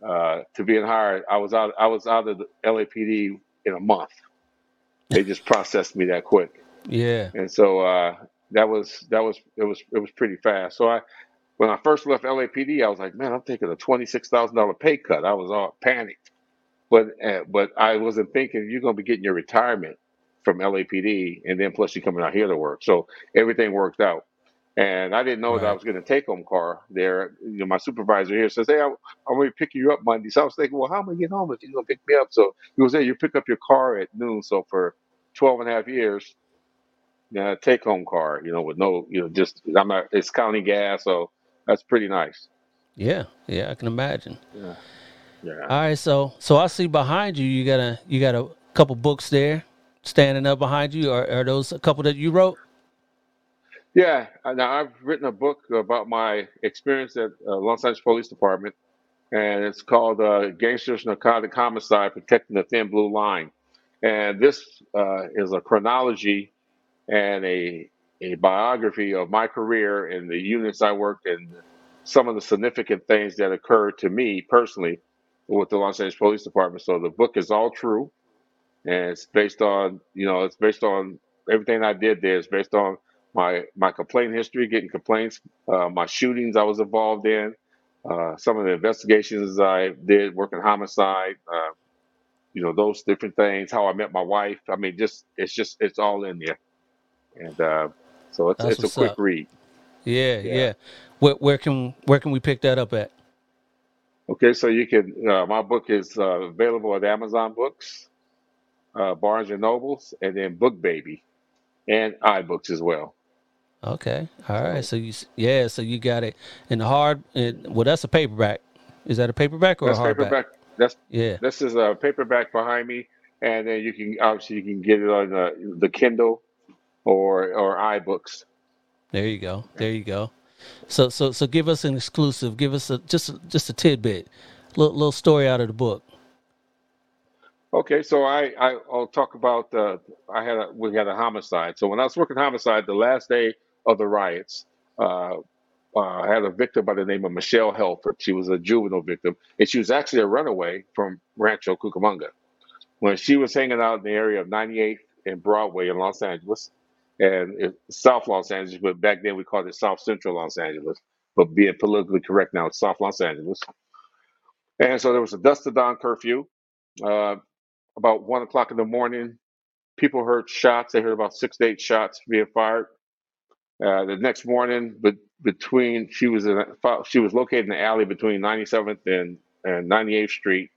uh, to being hired, I was out. I was out of the LAPD in a month. They just processed me that quick, Yeah. and so uh, that was that was it was it was pretty fast. So I when I first left LAPD, I was like, man, I'm taking a twenty six thousand dollar pay cut. I was all panicked, but uh, but I wasn't thinking you're gonna be getting your retirement from LAPD, and then plus you're coming out here to work. So everything worked out. And I didn't know that I was getting a take home car there. You know, my supervisor here says, Hey, I'm, I'm going to pick you up Monday. So I was thinking, Well, how am I gonna get home if you're going to pick me up? So he was, Hey, you pick up your car at noon. So for 12 and a half years, you know, take home car, you know, with no, you know, just, I'm not, it's county gas. So that's pretty nice. Yeah. Yeah. I can imagine. Yeah. Yeah. All right. So so I see behind you. You got a you got a couple books there standing up behind you. Are are those a couple that you wrote? Yeah. uh, Now I've written a book about my experience at uh, Los Angeles Police Department, and it's called uh, Gangsters Narcotic Homicide Protecting the Thin Blue Line. And this uh, is a chronology and a, a biography of my career and the units I worked in, some of the significant things that occurred to me personally with the Los Angeles Police Department. So the book is all true, and it's based on you know it's based on everything I did there. It's based on my my complaint history, getting complaints, uh, my shootings I was involved in, uh, some of the investigations I did working homicide. Uh, you know those different things. How I met my wife. I mean, just it's just it's all in there, and uh, so it's That's it's a what's quick up. read. Yeah. Yeah. Yeah. Where where can where can we pick that up at? Okay, so you can. Uh, my book is uh, available at Amazon Books, uh, Barnes and Nobles, and then Book Baby, and iBooks as well. Okay. All right. So you yeah. So you got it in the hard. In, well, that's a paperback. Is that a paperback or a hardback? paperback. That's Yeah. this is a paperback behind me, and then you can obviously you can get it on the, the Kindle or or iBooks. There you go. There you go. So so so give us an exclusive. Give us a just a- just a tidbit, little little story out of the book. Okay, so I, I I'll talk about uh, I had a we had a homicide. So when I was working homicide, the last day of the riots, uh, uh, had a victim by the name of Michelle Helford. She was a juvenile victim, and she was actually a runaway from Rancho Cucamonga. When she was hanging out in the area of 98th and Broadway in Los Angeles, and it, South Los Angeles, but back then we called it South Central Los Angeles. But being politically correct now, it's South Los Angeles. And so there was a dusk to dawn curfew. Uh, about one o'clock in the morning, people heard shots. They heard about six to eight shots being fired. Uh, the next morning, but between she was in she was located in the alley between 97th and and 98th Street,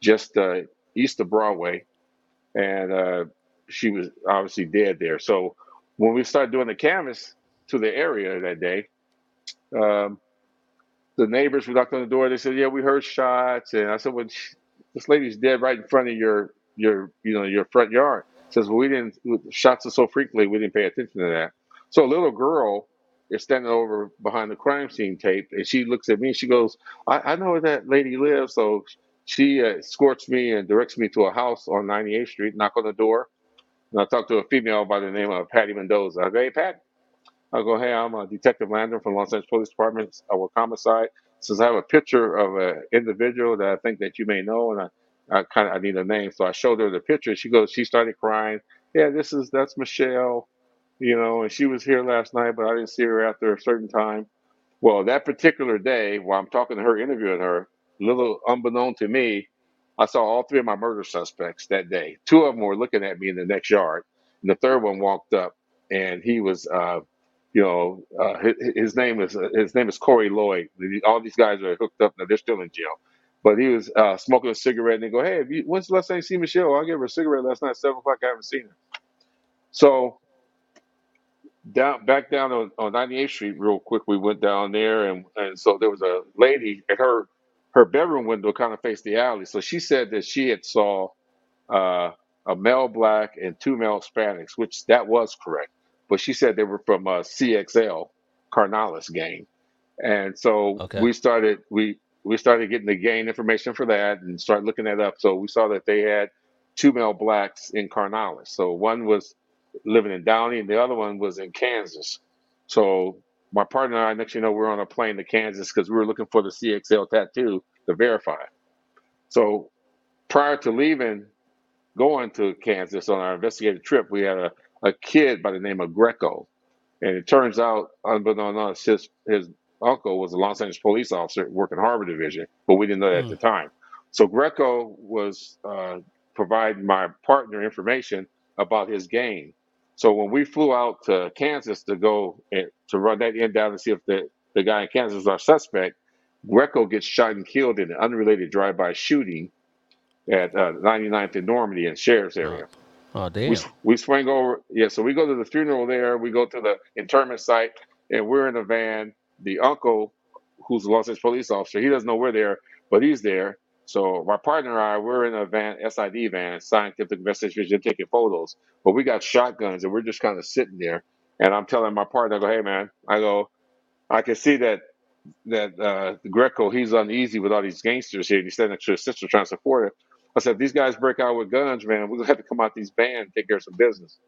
just uh, east of Broadway, and uh, she was obviously dead there. So when we started doing the canvas to the area that day, um, the neighbors who knocked on the door. They said, "Yeah, we heard shots." And I said, "Well, sh- this lady's dead right in front of your your you know your front yard." Says, "Well, we didn't. Shots are so frequently, we didn't pay attention to that." So a little girl is standing over behind the crime scene tape, and she looks at me. She goes, "I, I know where that lady lives." So she uh, escorts me and directs me to a house on 98th Street. Knock on the door, and I talk to a female by the name of Patty Mendoza. I go, "Hey, Pat." I go, hey, I'm a Detective Landrum from Los Angeles Police Department. I work homicide. Says I have a picture of an individual that I think that you may know, and I, I kind of I need a name. So I showed her the picture. She goes, she started crying. Yeah, this is that's Michelle, you know, and she was here last night, but I didn't see her after a certain time. Well, that particular day, while I'm talking to her, interviewing her, little unbeknown to me, I saw all three of my murder suspects that day. Two of them were looking at me in the next yard, and the third one walked up, and he was, uh, you know, uh, his, his name is uh, his name is Corey Lloyd. All these guys are hooked up now; they're still in jail. But he was uh, smoking a cigarette, and they go, "Hey, have you, when's the last time you see Michelle? I gave her a cigarette last night seven o'clock. I haven't seen her." So down back down on, on 98th Street real quick. We went down there and, and so there was a lady and her her bedroom window kind of faced the alley. So she said that she had saw uh, a male black and two male Hispanics, which that was correct. But she said they were from uh, CXL Carnalis gang. And so Okay. we started we we started getting the gain information for that and started looking that up. So we saw that they had two male blacks in Carnalis. So one was living in Downey and the other one was in Kansas. So my partner and I, next you know, we we're on a plane to Kansas because we were looking for the CXL tattoo to verify. So prior to leaving, going to Kansas on our investigative trip, we had a, a kid by the name of Greco and it turns out, unbeknownst us, his his uncle was a Los Angeles police officer working Harbor Division, but we didn't know that at the Mm. time. So Greco was uh, providing my partner information about his game. So when we flew out to Kansas to go and, to run that end down to see if the, the guy in Kansas was our suspect, Greco gets shot and killed in an unrelated drive-by shooting at uh, 99th and Normandy in Sheriff's area. oh We damn. s- we swing over, yeah. So we go to the funeral there. We go to the interment site, and we're in a van. The uncle, who's a Los Angeles police officer, he doesn't know we're there, but he's there. So my partner and I, we're in a van, SID van, scientific investigation, taking photos. But we got shotguns, and we're just kind of sitting there. And I'm telling my partner, I go, "Hey man," I go, "I can see that that uh, Greco, he's uneasy with all these gangsters here. And he's standing next to his sister trying to support her. I said, if these guys break out with guns, man, we're gonna have to come out these bands and take care of some business.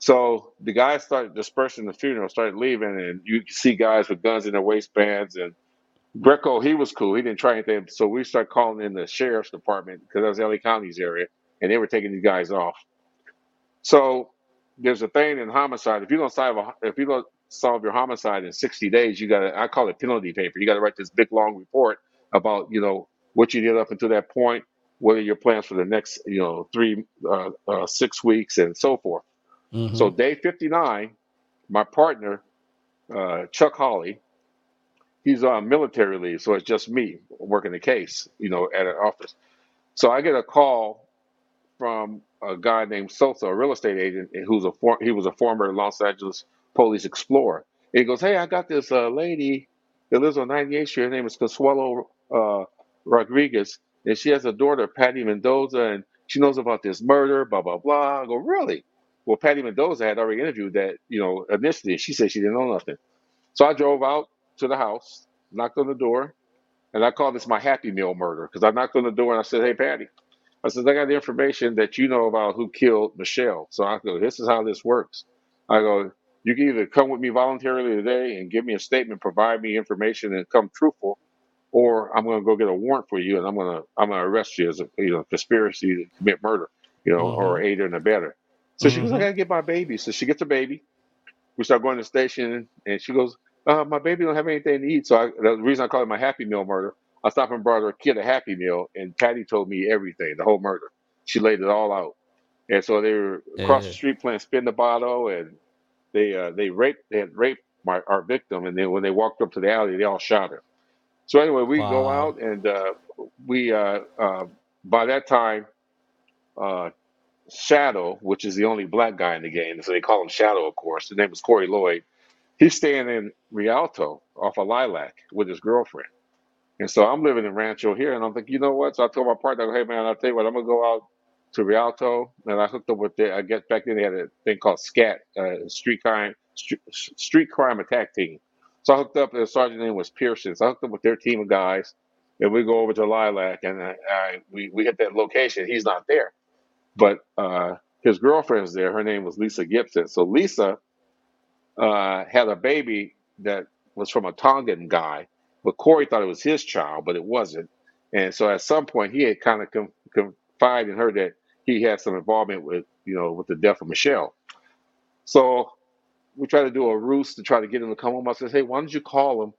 So the guys started dispersing the funeral, started leaving, and you see guys with guns in their waistbands. And Greco, he was cool. He didn't try anything. So we started calling in the sheriff's department because that was LA County's area, and they were taking these guys off. So there's a thing in homicide. If you don't solve a, if you don't solve your homicide in 60 days, you got to I call it penalty paper. You got to write this big long report about you know what you did up until that point, what are your plans for the next you know three uh, uh, six weeks and so forth. Mm-hmm. So day 59, my partner uh, Chuck Hawley, he's on military leave, so it's just me working the case, you know, at an office. So I get a call from a guy named Sosa, a real estate agent, who's a for, he was a former Los Angeles police explorer. And he goes, "Hey, I got this uh, lady that lives on 98th Street. Her name is Consuelo uh, Rodriguez, and she has a daughter, Patty Mendoza, and she knows about this murder. Blah blah blah." I go, "Really?" Well, Patty Mendoza had already interviewed that, you know, initially. She said she didn't know nothing. So I drove out to the house, knocked on the door, and I called this my Happy Meal murder because I knocked on the door and I said, "Hey, Patty." I said, I got the information that you know about who killed Michelle. So I go, this is how this works. I go, You can either come with me voluntarily today and give me a statement, provide me information, and come truthful, or I'm going to go get a warrant for you, and I'm going to I'm going to arrest you as a you know conspiracy to commit murder, you know, or Mm-hmm. aid and abetter. So she goes, I Mm-hmm. got to get my baby. So she gets a baby. We start going to the station, and she goes, uh, my baby don't have anything to eat. So I, the reason I call it my Happy Meal murder, I stopped and brought her kid a Happy Meal, and Patty told me everything, the whole murder. She laid it all out. And so they were across the street playing spin the bottle, and they uh, they raped they had raped my our victim, and then when they walked up to the alley, they all shot her. So anyway, we go Wow. out, and uh, we uh, uh, by that time, uh, Shadow, which is the only black guy in the game, so they call him Shadow, of course. His name was Corey Lloyd. He's staying in Rialto off of Lilac with his girlfriend. And so I'm living in Rancho here, and I'm thinking, you know what? So I told my partner, hey man, I'll tell you what, I'm gonna go out to Rialto, and I hooked up with the. I get back then they had a thing called SCAT, uh, Street Crime Street, Street Crime Attack Team. So I hooked up. The sergeant name was Pearson. So I hooked up with their team of guys, and we go over to Lilac, and I, I we we hit that location. He's not there, but uh, his girlfriend's there. Her name was Lisa Gibson. So Lisa uh, had a baby that was from a Tongan guy, but Corey thought it was his child, but it wasn't. And so at some point, he had kind of com- confided in her that he had some involvement with, you know, with the death of Michelle. So we tried to do a ruse to try to get him to come home. I said, hey, why don't you call him,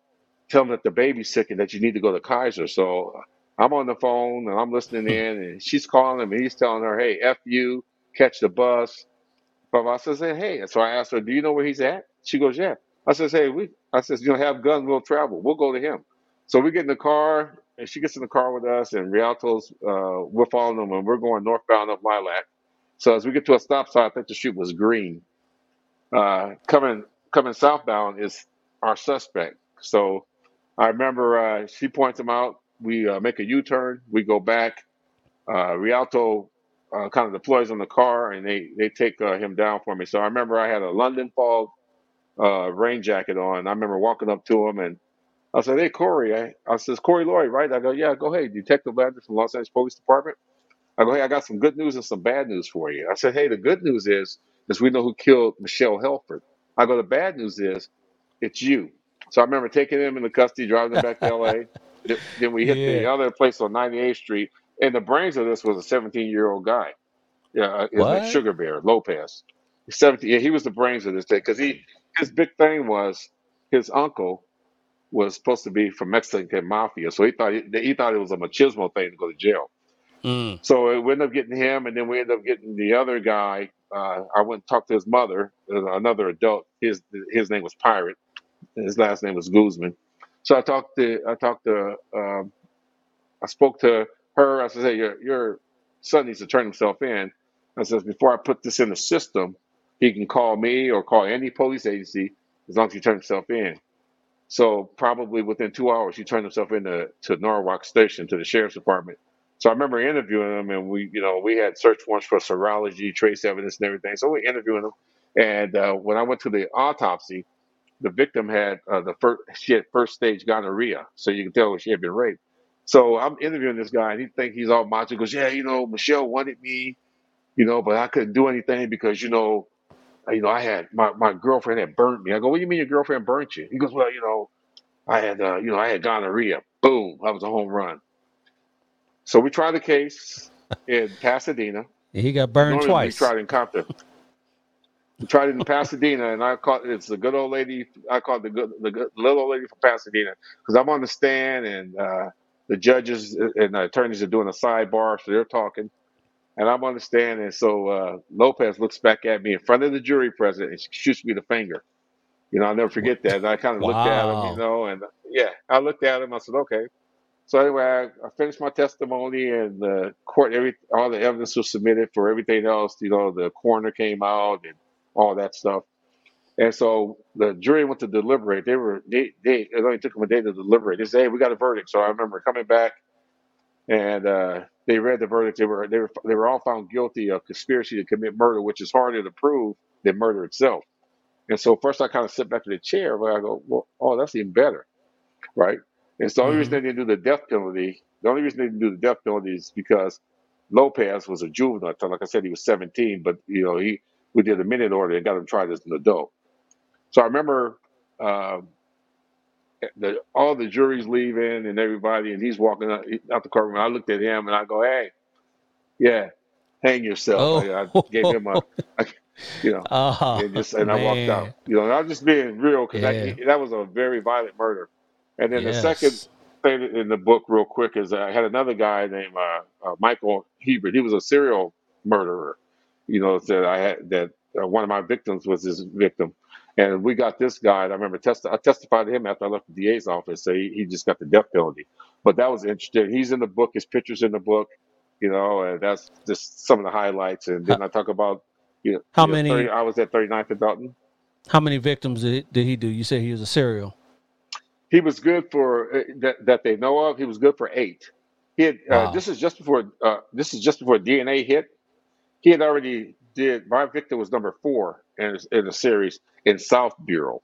tell him that the baby's sick and that you need to go to Kaiser. So I'm on the phone and I'm listening in, and she's calling him, and he's telling her, hey, F you, catch the bus. But I says, hey, so I asked her, do you know where he's at? She goes, yeah. I says, hey, we, I says, you know, have guns, we'll travel. We'll go to him. So we get in the car, and she gets in the car with us, and Rialto's, uh, we're following them, and we're going northbound up Lilac. So as we get to a stop sign, I think the street was green. Uh, coming coming southbound is our suspect. So I remember uh, she points him out. We uh, make a U-turn. We go back. Uh, Rialto uh, kind of deploys on the car, and they they take uh, him down for me. So I remember I had a London fog uh, rain jacket on. I remember walking up to him, and I said, "Hey, Corey," I, I says, "Corey Lloyd, right?" I go, "Yeah, go ahead, Detective Landrum from Los Angeles Police Department." I go, "Hey, I got some good news and some bad news for you." I said, "Hey, the good news is is we know who killed Michelle Helford." I go, "The bad news is it's you." So I remember taking him into custody, driving him back to L.A. Th- Then we hit the yeah. other place on 98th Street, and the brains of this was a 17 year old guy. Yeah, uh, his name What? Sugar Bear Lopez. 17. Yeah, he was the brains of this thing because he his big thing was his uncle was supposed to be from Mexican mafia, so he thought he, he thought it was a machismo thing to go to jail. Mm. So we ended up getting him, and then we ended up getting the other guy. Uh, I went and talked to his mother, uh, another adult. His his name was Pirate. and His last name was Guzman. So I talked to I talked to um, I spoke to her. I said, "Hey, your your son needs to turn himself in." I says, "Before I put this in the system, he can call me or call any police agency as long as he turns himself in." So probably within two hours, he turned himself into to Norwalk Station to the sheriff's department. So I remember interviewing him, and we, you know, we had search warrants for serology, trace evidence, and everything. So we interviewing him, and uh, when I went to the autopsy, the victim had uh, the first she had first stage gonorrhea, so you can tell she had been raped. So I'm interviewing this guy, and he think he's all macho. He goes, yeah, you know, Michelle wanted me, you know, but I couldn't do anything because you know, you know, I had my, my girlfriend had burnt me. I go, what do you mean your girlfriend burnt you? He goes, well, you know, I had uh, you know, I had gonorrhea. Boom, that was a home run. So we tried the case in Pasadena. He got burned Normally we twice. tried in Compton. We tried it in Pasadena, and I caught it's the good old lady. I called the good the good, little old lady from Pasadena because I'm on the stand, and uh, the judges and the attorneys are doing a sidebar, so they're talking, and I'm on the stand, and so uh, Lopez looks back at me in front of the jury president and shoots me the finger. You know, I'll never forget that. And I kind of looked at him, you know, and yeah, I looked at him. I said, okay. So anyway, I, I finished my testimony, and the court, every all the evidence was submitted for everything else. You know, the coroner came out and all that stuff. And so the jury went to deliberate. They were they they it only took them a day to deliberate. They said, "Hey, we got a verdict." So I remember coming back, and uh, they read the verdict. They were they were they were all found guilty of conspiracy to commit murder, which is harder to prove than murder itself. And so first I kind of sit back in the chair, but I go, "Well, oh, that's even better." right? And so the only reason hmm they didn't do the death penalty, the only reason they didn't do the death penalty is because Lopez was a juvenile. Like I said, he was 17, but you know he we did a minute order and got him tried as an adult. So I remember uh, the all the juries leaving and everybody, and he's walking out, out the courtroom. I looked at him and I go, "Hey, yeah, hang yourself." I, I gave Oh, him a, a you know, ah, and just and I walked out. You know, and I'm just being real because Yeah. that that was a very violent murder. And then the second thing in the book, real quick, is I had another guy named uh, uh, Michael Hebert. He was a serial murderer. You know that I had that uh, one of my victims was his victim, and we got this guy. And I remember test I testified to him after I left the DA's office. So he, he just got the death penalty. But that was interesting. He's in the book. His pictures in the book. You know, and that's just some of the highlights. And How, then I talk about you know, how you know 30, many I was at 39th and Dalton. how many victims did, did he do? You said he was a serial. He was good for uh, that that they know of. He was good for eight. He had uh, this is just before uh, this is just before DNA hit. He had already did. My victim was number four in in a series in South Bureau,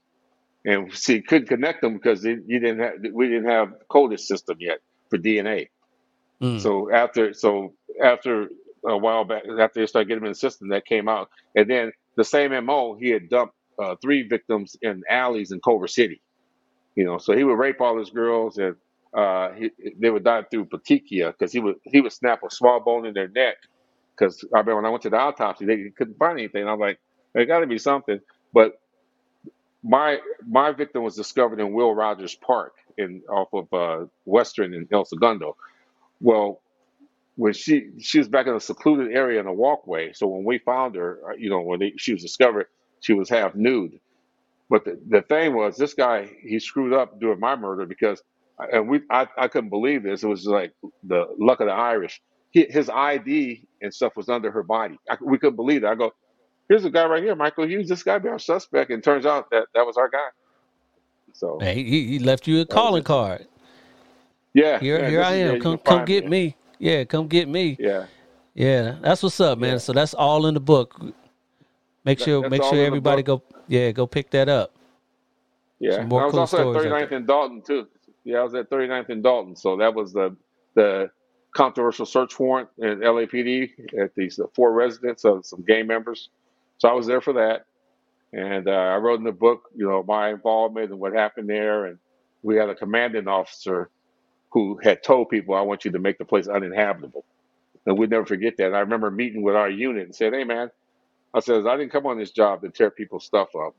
and see couldn't connect them because they, you didn't have we didn't have the CODIS system yet for DNA. Mm. So after so after a while back after they started getting him in the system, that came out, and then the same MO he had dumped uh, three victims in alleys in Culver City. You know, so he would rape all his girls, and uh, he, they would die through petechia because he would he would snap a small bone in their neck. Because I remember when I went to the autopsy, they couldn't find anything. I'm like, there got to be something. But my my victim was discovered in Will Rogers Park in off of uh, Western in El Segundo. Well, when she she was back in a secluded area in a walkway. So when we found her, uh, you know, when they, she was discovered, she was half nude. But the, the thing was, this guy he screwed up doing my murder because, and we I, I couldn't believe this. It was like the luck of the Irish. He, his ID and stuff was under her body. I, we couldn't believe it. I go, here's a guy right here, Michael Hughes. This guy be our suspect, and turns out that that was our guy. So Hey, he, he left you a calling card. Yeah, Here yeah. here I am. Come come find me. get me. Yeah, come get me. Yeah, Yeah, that's what's up, man. yeah. So that's all in the book. Make sure make sure everybody go yeah, go pick that up. Yeah, Some more I was cool also at 39th there. and Dalton too. Yeah, I was at 39th and Dalton. So that was the the controversial search warrant in LAPD at these uh, four residents of some gang members. So I was there for that, and uh, I wrote in the book, you know, my involvement and what happened there. And we had a commanding officer who had told people, "I want you to make the place uninhabitable." And we'd never forget that. And I remember meeting with our unit and said, "Hey, man," I says, "I didn't come on this job to tear people's stuff up.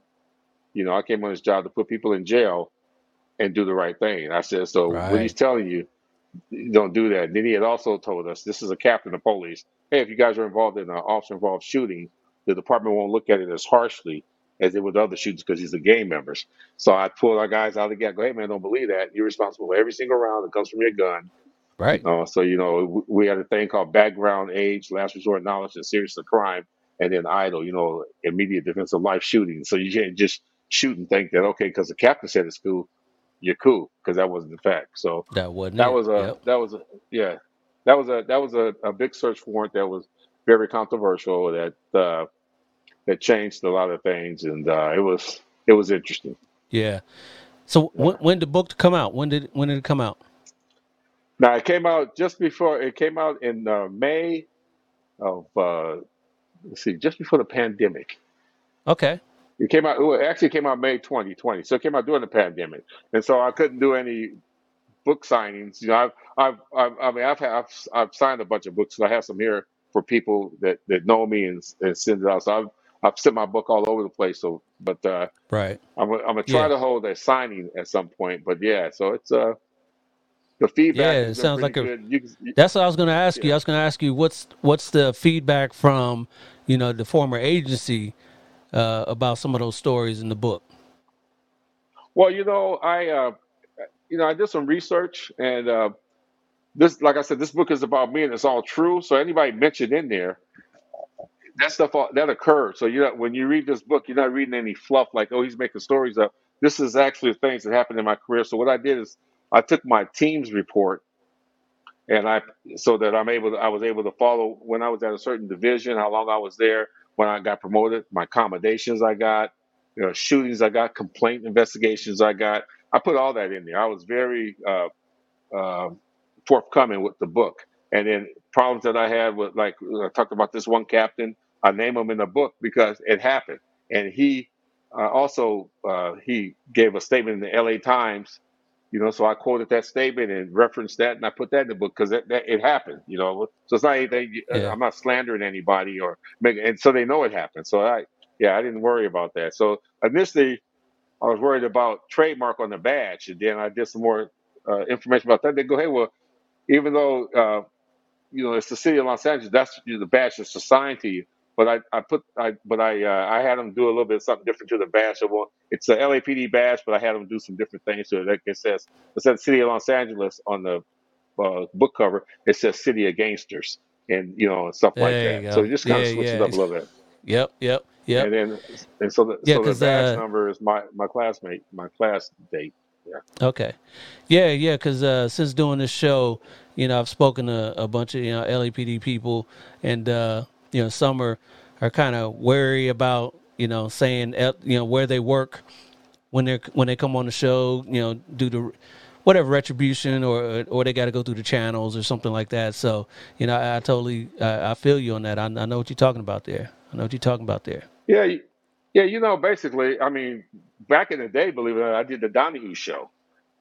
You know, I came on this job to put people in jail and do the right thing." And I said, "So what he's telling you." Don't do that. Then he had also told us, this is a captain of police, hey, if you guys are involved in an officer involved shooting, the department won't look at it as harshly as it would other shootings because he's a gang members. So I pulled our guys out of the gate. Go, hey man, don't believe that. You're responsible for every single round that comes from your gun. Right. Uh, so you know, w- we had a thing called background, age, last resort knowledge, and seriousness of crime, and then idle. You know, immediate defense of life shooting. So you can't just shoot and think that okay, because the captain said it's cool, you're cool, because that wasn't the fact. So That wasn't that it. was a Yep. that was a yeah that was a that was a, a big search warrant that was very controversial that uh, that changed a lot of things and uh, it was it was interesting. Yeah. So Yeah. when when did the book come out? When did when did it come out? Now it came out just before it came out in uh, May of uh, let's see just before the pandemic. Okay. It came out. It actually came out May 2020, so it came out during the pandemic, and so I couldn't do any book signings. You know, I've, I've, I've I mean, I've, had, I've, I've signed a bunch of books. I have some here for people that, that know me and, and send it out. So I've, I've sent my book all over the place. So, but uh, Right. I'm, gonna- I'm gonna try Yeah. to hold a signing at some point. But yeah, so it's uh, the Yeah, feedback it been sounds pretty like a good. You, can- you That's what I was going to ask you. I was going to ask you what's what's the feedback from, you know, the former agency uh, about some of those stories in the book. Well, you know, I, uh, you know, I did some research and uh, this, like I said, this book is about me and it's all true. So anybody mentioned in there, that stuff all- that occurred. So you know, when you read this book, you're not reading any fluff like, oh, he's making stories up. This is actually things that happened in my career. So what I did is I took my team's report and I so that I'm able to, I was able to follow when I was at a certain division, how long I was there, when I got promoted, my accommodations I got, you know, shootings I got, complaint investigations I got. I put all that in there. I was very uh, uh, forthcoming with the book. And then problems that I had with, like I talked about this one captain, I name him in the book because it happened, and he uh, also uh, he gave a statement in the L.A. Times. You know, so I quoted that statement and referenced that, and I put that in the book because that, that it happened. You know, so it's not anything. Yeah. I'm not slandering anybody or making, and so they know it happened. So I, yeah, I didn't worry about that. So initially, I was worried about trademark on the badge, and then I did some more uh, information about that. They go, hey, well, even though uh, you know it's the city of Los Angeles, that's you know, the badge that's assigned to you. But I, I put I but I uh, I had them do a little bit of something different to the well, it's a LAPD badge, but I had them do some different things to it. Like it says it says City of Los Angeles on the uh, book cover. It says City of Gangsters, and you know and stuff like There you that. So go. it just kind Yeah, of switches yeah. up a little bit. Yep, yep, yep. And then and so the Yeah, so the because badge uh, number is my my classmate, my class date. Yeah. Okay. Yeah, yeah, because uh, since doing this show, you know, I've spoken to a bunch of, you know, LAPD people, and, uh, you know, some are, are kind of wary about, you know, saying, eh, you know, where they work when they're when they come on the show, you know, due to whatever retribution or or they got to go through the channels or something like that. So, you know, I, I totally I, I feel you on that. I, I know what you're talking about there. I know what you're talking about there. Yeah, yeah. You know, basically, I mean, back in the day, believe it or not, I did the Donahue show,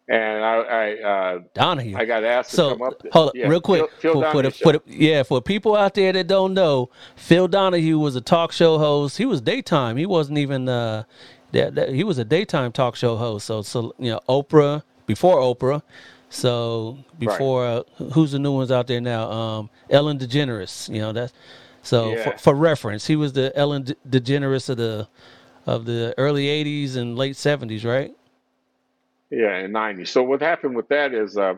and I I uh, Donahue. I got asked to So come up. There. hold up, Yeah, real quick Phil, Phil for, for the for the yeah for people out there that don't know, Phil Donahue was a talk show host. He was daytime. He wasn't even uh, that, that- he was a daytime talk show host. So so you know Oprah before Oprah. So before uh, who's the new ones out there now? Um, Ellen DeGeneres. You know that's so Yeah. for, for reference, he was the Ellen De- DeGeneres of the of the early '80s and late '70s, right? Yeah, in '90. So what happened with that is, uh,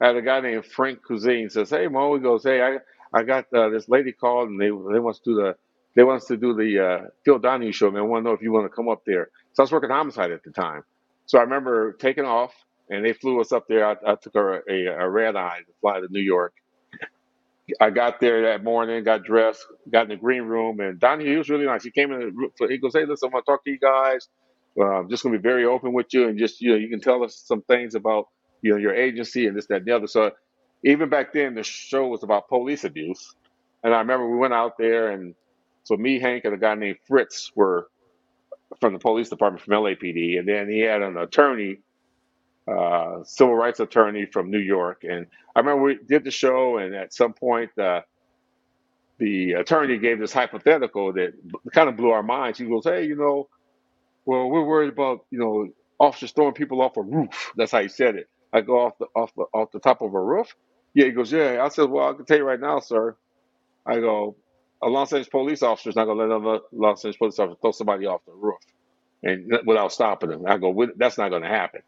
I had a guy named Frank Cousine says, "Hey, Mo," he goes, "Hey, I I got uh, this lady called and they they wants to do the they wants to do the uh, Phil Donahue show, man. Want to know if you want to come up there." So I was working homicide at the time, so I remember taking off and they flew us up there. I, I took a, a, a red eye to fly to New York. I got there that morning, got dressed, got in the green room, and Donnie, he was really nice. He came in, the he goes, "Hey, listen, I want to talk to you guys. I'm just going to be very open with you, and just you know, you can tell us some things about you know your agency and this, that, and the other." So even back then, the show was about police abuse, and I remember we went out there, and so me, Hank, and a guy named Fritz were from the police department from LAPD, and then he had an attorney uh, civil rights attorney from New York. And I remember we did the show, and at some point, uh, the attorney gave this hypothetical that kind of blew our minds. He goes, "Hey, you know, well, we're worried about you know officers throwing people off a roof." That's how he said it. I go off the off the off the top of a roof. Yeah, he goes, "Yeah." I said, "Well, I can tell you right now, sir." I go, "A Los Angeles police officer is not going to let another Los Angeles police officer throw somebody off the roof and without stopping them." I go, "We- "That's not going to happen,"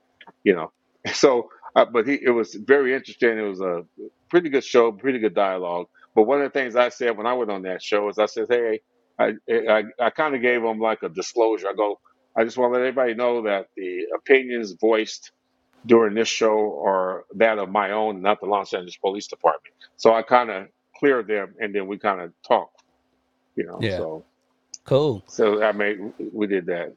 you know. So, uh, but he, it was very interesting. It was a pretty good show, pretty good dialogue. But one of the things I said when I went on that show is I said, hey, I I, I kind of gave him like a disclosure. I go, I just want to let everybody know that the opinions voiced during this show are that of my own, not the Los Angeles Police Department. So I kind of cleared them, and then we kind of talked, you know. Yeah. So Cool. so I made we did that.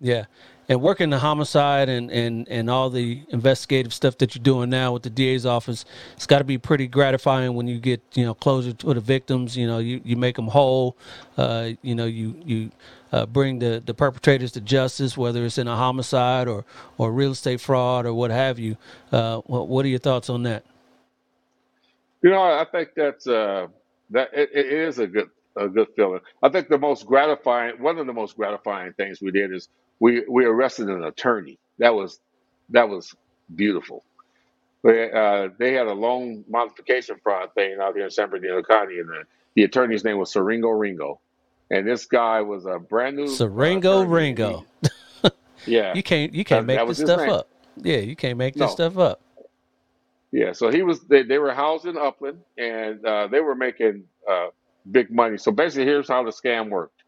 Yeah. And working the homicide and, and, and all the investigative stuff that you're doing now with the DA's office, it's got to be pretty gratifying when you get you know closure to the victims. You know, you, you make them whole. Uh, you know, you you uh, bring the, the perpetrators to justice, whether it's in a homicide or, or real estate fraud or what have you. Uh, what, what are your thoughts on that? You know, I think that's uh, that it, it is a good a good feeling. I think the most gratifying one of the most gratifying things we did is we we arrested an attorney. That was that was beautiful. They, uh, they had a loan modification fraud thing out here in San Bernardino County, and the, the attorney's name was Seringo Ringo, and this guy was a brand new uh, attorney. Ringo. Yeah, You can't you can't That- that make this stuff name. up. Yeah, you can't make this No. stuff up. Yeah, so he was they, they were housed in Upland and uh, they were making uh, big money. So basically, here's how the scam worked.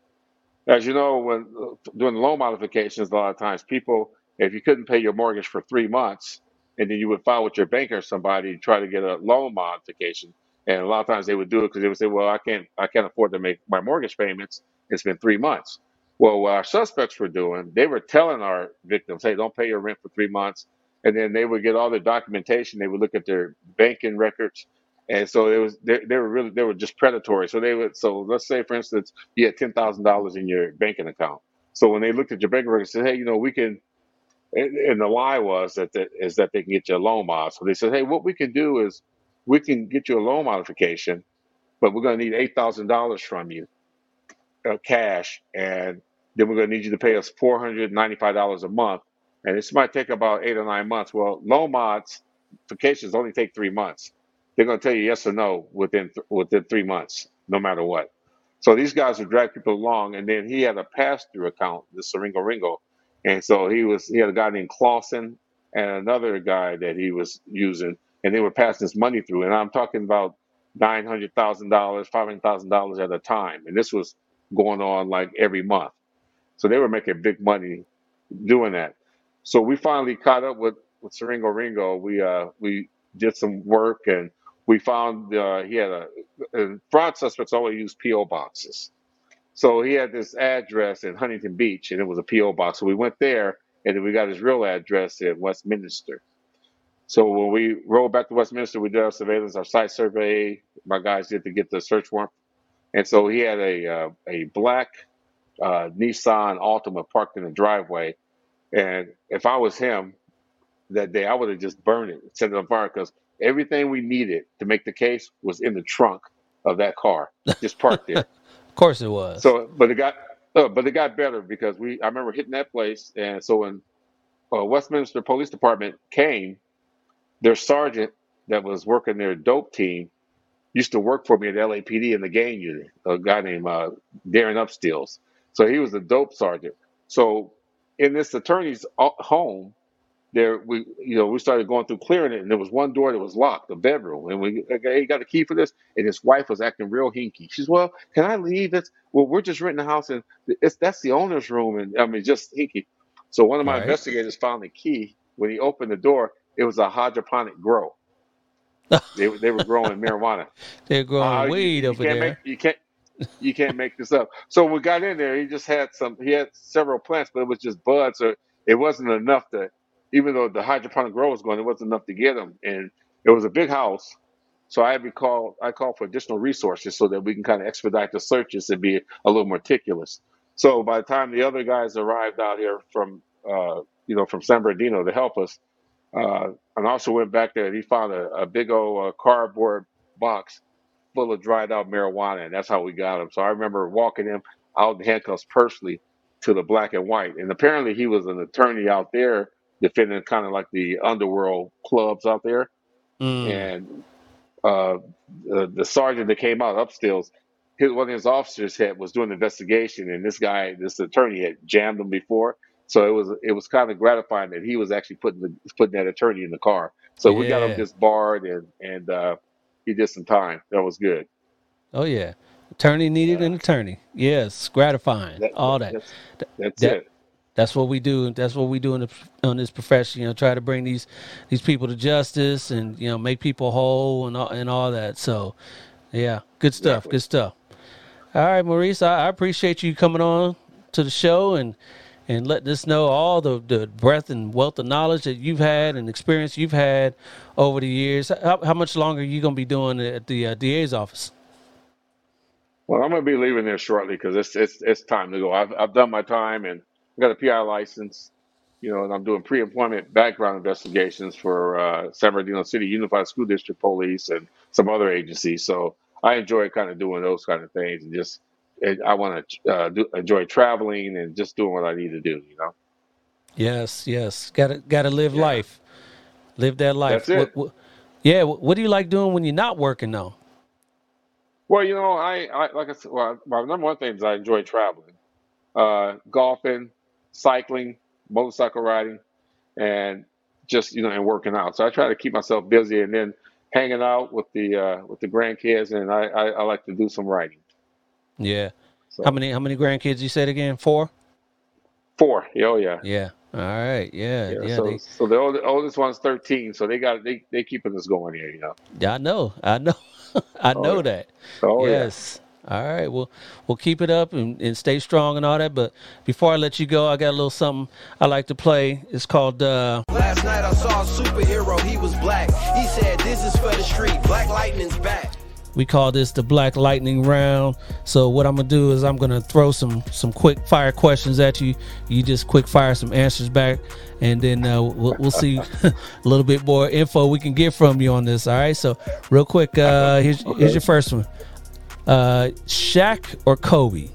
As you know, when uh, doing loan modifications, a lot of times people, if you couldn't pay your mortgage for three months, and then you would file with your banker or somebody to try to get a loan modification, and a lot of times they would do it because they would say, "Well, I can't I can't afford to make my mortgage payments. It's been three months." Well, what our suspects were doing, they were telling our victims, "Hey, don't pay your rent for three months." and then they would get all their documentation. They would look at their banking records, and so it was they, they were really they were just predatory. So they would so let's say for instance you had ten thousand dollars in your banking account. So when they looked at your bank record, said, "Hey, you know, we can." And, the lie was that the, is that they can get you a loan mod. So they said, "Hey, what we can do is we can get you a loan modification, but we're going to need eight thousand dollars from you, uh, cash, and then we're going to need you to pay us four hundred ninety-five dollars a month, and this might take about eight or nine months. Well, loan modifications only take three months. They're going to tell you yes or no within th- within three months, no matter what. So these guys would drag people along, and then he had a pass-through account, the Seringo Ringo, and so he was he had a guy named Clausen and another guy that he was using, and they were passing this money through, and I'm talking about nine hundred thousand dollars, five hundred thousand dollars at a time, and this was going on like every month. So they were making big money doing that. So we finally caught up with with Seringo Ringo. We uh we did some work and we found uh, he had a, and fraud suspects always use PO boxes. So he had this address in Huntington Beach and it was a PO box. So we went there and then we got his real address in Westminster. So when we rolled back to Westminster, we did our surveillance, our site survey. My guys did to get the search warrant, and so he had a uh, a black uh, Nissan Altima parked in the driveway. And if I was him that day, I would have just burned it, set it on fire, because everything we needed to make the case was in the trunk of that car, just parked there. Of course it was. So, but it got, uh, but it got better because we, I remember hitting that place, and so when uh, Westminster Police Department came, their sergeant that was working their dope team used to work for me at LAPD in the gang unit, a guy named uh, Darren Upstills. So he was a dope sergeant. So in this attorney's home, there we you know we started going through clearing it, and there was one door that was locked, the bedroom, and we okay, you got a key for this, and his wife was acting real hinky. She's well, can I leave? It's well, we're just renting a house, and it's that's the owner's room, and I mean just hinky. So one of my Right. investigators found the key when he opened the door. It was a hydroponic grow. They were- they were growing marijuana. They're growing Uh, you, weed you over can't there. make you can't you can't make this up. So when we got in there, he just had some. He had several plants, but it was just buds, or it wasn't enough to. Even though the hydroponic grow was going, it wasn't enough to get them, and it was a big house. So I had to call. I called for additional resources so that we can kind of expedite the searches and be a little more meticulous. So by the time the other guys arrived out here from, uh, you know, from San Bernardino to help us, uh, and also went back there and he found a, a big old uh, cardboard box full of dried out marijuana, and that's how we got him. So I remember walking him out in handcuffs personally to the black and white, and apparently he was an attorney out there defending kind of like the underworld clubs out there, Mm. and uh, the, the sergeant that came out upstairs, his one of his officers had was doing the investigation, and this guy, this attorney, had jammed him before. So it was it was kind of gratifying that he was actually putting the putting that attorney in the car. So we got him Yeah. disbarred, and and uh, he did some time. That was good. Oh yeah. Attorney needed an attorney. Yes, gratifying. That, All that. that's that's That it. That's what we do. That's what we do in the, on this profession. You know, try to bring these these people to justice and you know make people whole and all, and all that. So, yeah, good stuff. Good stuff. All right, Maurice, I, I appreciate you coming on to the show and and letting us know all the, the breadth and wealth of knowledge that you've had and experience you've had over the years. How, how much longer are you going to be doing at the uh, DA's office? Well, I'm going to be leaving there shortly because it's it's it's time to go. I've I've done my time and I got a PI license, you know, and I'm doing pre-employment background investigations for uh, San Bernardino City Unified School District Police and some other agencies. So I enjoy kind of doing those kind of things and just and I want to uh, do, enjoy traveling and just doing what I need to do. You know, Yes, yes. Got to got to live Yeah. life. Live that life. that's it. What, what, yeah. What, what do you like doing when you're not working though? Well, you know, I, I like I said, well, my number one thing is I enjoy traveling, uh, golfing, cycling, motorcycle riding, and just you know, and working out. So I try to keep myself busy, and then hanging out with the uh, with the grandkids, and I, I, I like to do some writing. Yeah. So How many how many grandkids you said again? Four. four, oh yeah, Yeah. All right. Yeah. yeah. Yeah. So They. so the old, oldest one's thirteen, so they got they they keeping us going here, you know. Yeah, I know. I know. I Oh know that. oh yeah. All right. Well, we'll keep it up and, and stay strong and all that. But before I let you go, I got a little something I like to play. It's called uh, Last night I saw a superhero, he was black. He said, This is for the street, Black Lightning's back. We call this the Black Lightning round. So what I'm gonna do is I'm gonna throw some some quick fire questions at you. You just quick fire some answers back, and then uh, we'll, we'll see a little bit more info we can get from you on this. All right. So real quick, uh, here's here's your first one. Uh, Shaq or Kobe?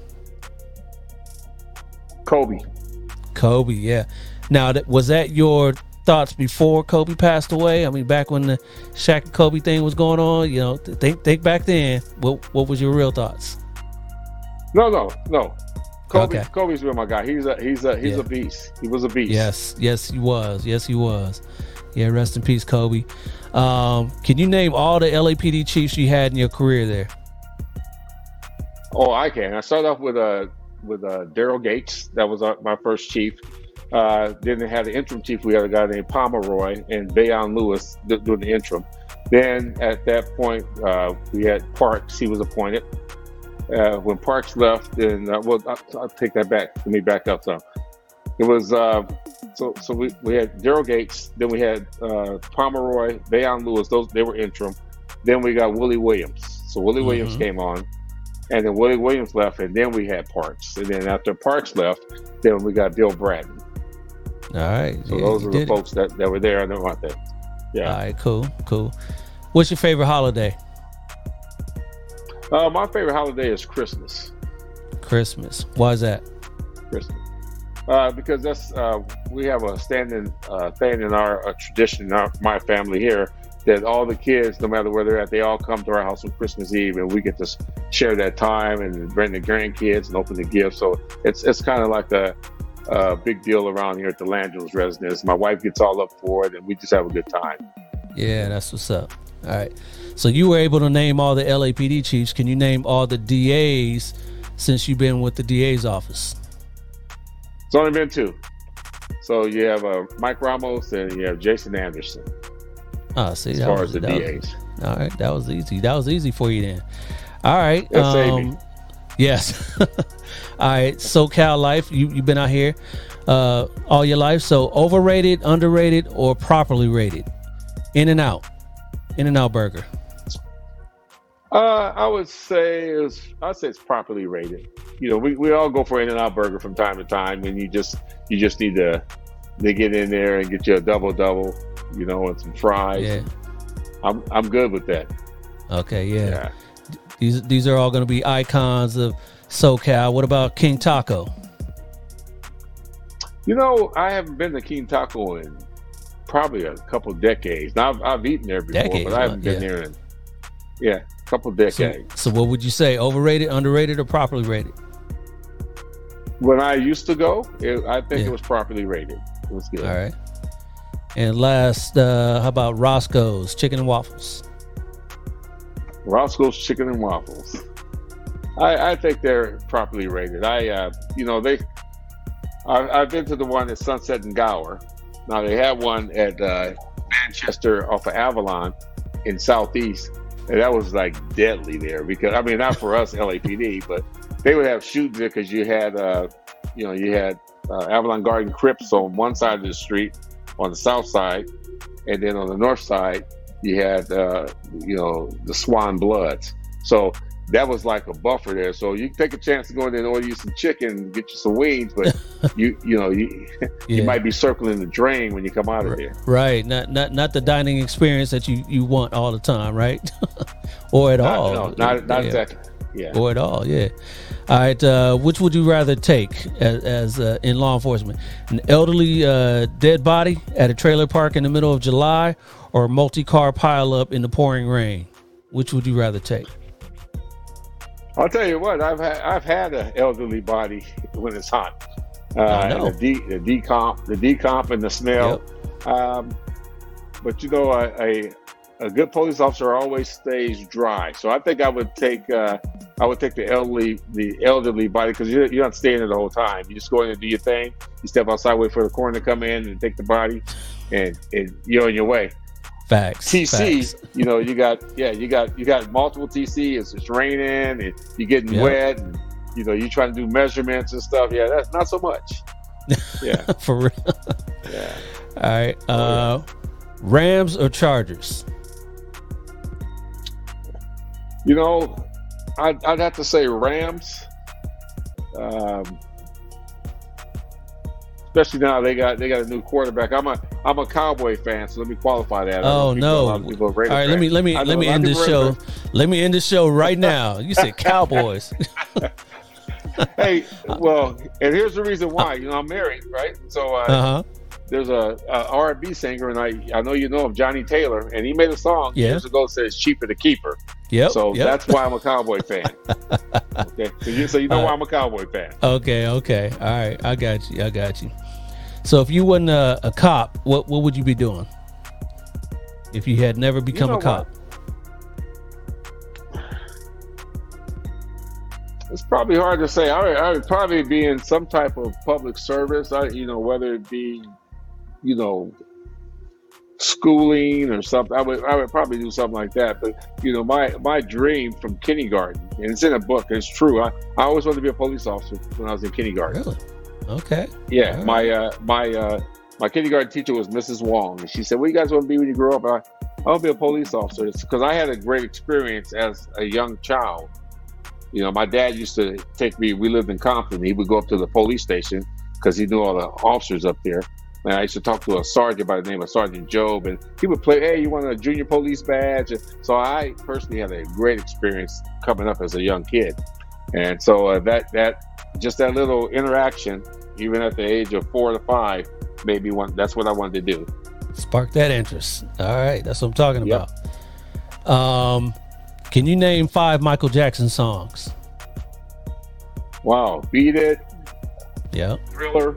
Kobe. Kobe, yeah. Now, that, was that your thoughts before Kobe passed away? I mean, back when the Shaq and Kobe thing was going on, you know, think think back then. What what was your real thoughts? No, no, no. Kobe, Okay. Kobe's been my guy. He's a he's a he's Yeah. a beast. He was a beast. Yes, yes, he was. Yes, he was. Yeah, rest in peace, Kobe. Um, can you name all the LAPD chiefs you had in your career there? Oh, I can. I started off with uh with uh Daryl Gates. That was uh, my first chief. Uh, then they had the interim chief. We had a guy named Pomeroy and Bayan Lewis do- doing the interim. Then at that point, uh, we had Parks. He was appointed. Uh, when Parks left, then uh, well, I'll, I'll take that back. Let me back up some. It was uh, so so we, we had Daryl Gates. Then we had uh, Pomeroy, Bayan Lewis. Those they were interim. Then we got Willie Williams. So Willie Williams Mhm. came on, and then Willie Williams left, and then we had Parks. And then after Parks left, then we got Bill Bratton. All right. So yeah, those are the it. folks that, that were there. About that. All Yeah. All right, cool, cool. What's your favorite holiday? Uh, my favorite holiday is Christmas. Christmas. Why is that? Christmas. Uh, because that's uh, we have a standing uh, thing in our tradition in our, my family here that all the kids, no matter where they're at, they all come to our house on Christmas Eve, and we get to share that time and bring the grandkids and open the gifts. So it's it's kind of like a, a big deal around here at the Langelo's residence. My wife gets all up for it, and we just have a good time. Yeah, that's what's up. All right. So you were able to name all the LAPD chiefs. Can you name all the DAs since you've been with the DA's office? It's only been two. So you have uh, Mike Ramos and you have Jason Anderson Oh, see, as that far was, as the that was- all right, that was easy. That was easy for you then. All right. Um, yes. all right. SoCal life. You you've been out here uh, all your life. So overrated, underrated, or properly rated? In and out. In and out burger. Uh, I would say it's I'd say it's properly rated. You know, we, we all go for In and Out Burger from time to time, and you just you just need to to get in there and get you a double double, you know, and some fries. Yeah. I'm I'm good with that. Okay. Yeah. Yeah. These these are all going to be icons of SoCal. What about King Taco? You know, I haven't been to King Taco in probably a couple decades. Now I've, I've eaten there before, Decades, but I haven't huh? been Yeah. there in yeah, a couple So, decades. so what would you say? Overrated, underrated, or properly rated? When I used to go, it, I think Yeah. it was properly rated. It was good. All right. And last, uh, how about Roscoe's chicken and waffles? Roscoe's Chicken and Waffles. I, I think they're properly rated. I, uh, you know, they. I, I've been to the one at Sunset and Gower. Now they have one at uh, Manchester off of Avalon in Southeast, and that was like deadly there because I mean not for us LAPD, but they would have shootings there because you had, uh, you know, you had uh, Avalon Garden Crips on one side of the street, on the south side, and then on the north side you had uh, you know the Swan Bloods. So that was like a buffer there. So you can take a chance to go in there and order you some chicken, get you some wings, but you you know you, you might be circling the drain when you come out of here. Right. Not not not the dining experience that you you want all the time, right? or at Not- all. no, not not Yeah. exactly. Yeah. Or at all. Yeah. All right. Uh, which would you rather take as, as uh, in law enforcement? An elderly uh, dead body at a trailer park in the middle of July, or a multi-car pileup in the pouring rain? Which would you rather take? I'll tell you what, I've had I've had an elderly body when it's hot. Uh, I know. the, de- the decomp, the decomp, and the smell. Um, but you know, a, a a good police officer always stays dry. So I think I would take uh, I would take the elderly the elderly body because you're, you're not staying there the whole time. You just go in and do your thing. You step outside, wait for the coroner to come in and take the body, and, and you're on your way. Facts. TC, Facts. you know, you got yeah, you got you got multiple TC. It's, it's raining and you're getting Yeah. wet, and you know you're trying to do measurements and stuff. Yeah, that's not so much. Yeah, For real. yeah. All right. Oh, Uh, Rams or Chargers? You know, I'd, I'd have to say Rams. Um, especially now they got they got a new quarterback. I'm a I'm a Cowboy fan, so let me qualify that. Oh no! lot of people are All let me let me let me end this show. Let me end the show right now. You said Cowboys. hey, well, and here's the reason why. You know, I'm married, right? So uh, Uh huh. There's a, a R&B singer, and I I know you know him, Johnnie Taylor, and he made a song Yeah. years ago that says "cheaper to keep her." Yep. So yep. that's why I'm a Cowboy fan. okay, so you so you know All why. I'm a Cowboy fan. Okay, okay. All right. I got you. I got you. So if you wasn't a, a cop, what what would you be doing? If you had never become know a cop? It's probably hard to say. I would, I would probably be in some type of public service. I, you know, whether it be, you know, schooling or something. I would, I would probably do something like that. But you know, my my dream from kindergarten, and it's in a book. It's true. I, I always wanted to be a police officer when I was in kindergarten. Really? Okay. Yeah, Alright. my uh, my uh, my kindergarten teacher was Mrs. Wong, and she said, "What do you guys want to be when you grow up?" I, I want to be a police officer because I had a great experience as a young child. You know, my dad used to take me. We lived in Compton. He would go up to the police station because he knew all the officers up there. And I used to talk to a sergeant by the name of Sergeant Job, and he would play, "Hey, you want a junior police badge?" And so I personally had a great experience coming up as a young kid, and so uh, that that just that little interaction, even at the age of four to five, made me want. That's what I wanted to do. Spark that interest. All right. That's what I'm talking Yep. about. Um, can you name five Michael Jackson songs? Wow, beat it, Yep. thriller,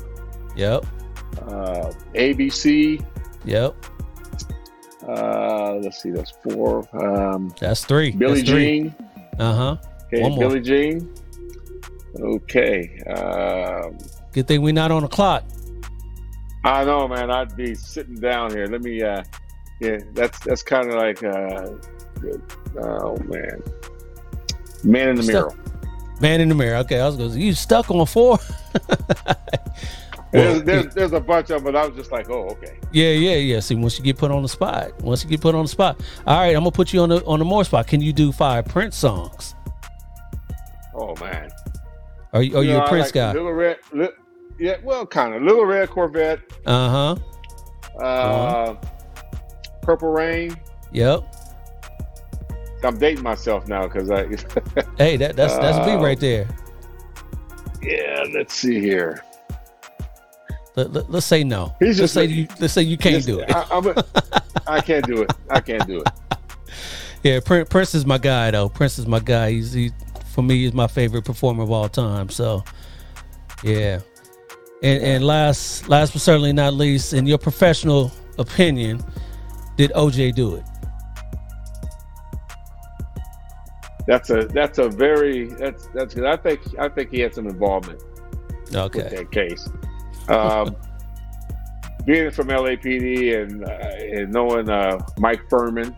Yep. Uh, ABC. Yep. Uh, let's see, that's four. Um, That's three. Billy That's. Jean. Uh huh. Okay, One more. Billie Jean. Okay. Um, Good thing we're not on the clock. I know, man. I'd be sitting down here. Let me. Uh, yeah, that's that's kind of like. Uh, oh man, man in the mirror. Man in the mirror. Okay, I was going. You stuck on four? there's, Well, there's, there's a bunch of them, but I was just like, oh, okay. Yeah, yeah, yeah. See, once you get put on the spot, once you get put on the spot, all right, I'm gonna put you on the on the more spot. Can you do five Prince songs? Oh man. Are you are you, know, a Prince like guy? Little red. Li- yeah, well, kind of. Little red Corvette. Uh huh. uh-huh Purple Rain. Yep. I'm dating myself now because I. Hey, that that's that's a beat Uh, right there. yeah, let's see here. Let, us say no. He's let's just- say you let's say you can't do it. I, I'm a, I can't do it. I can't do it. Yeah, Prince, Prince is my guy though. Prince is my guy. He's he for me he's my favorite performer of all time. So yeah. And and last last but certainly not least, in your professional opinion, did OJ do it? That's a that's a very that's that's good. I think I think he had some involvement with Okay. that case. Um, being from LAPD and uh, and knowing uh, Mike Fuhrman,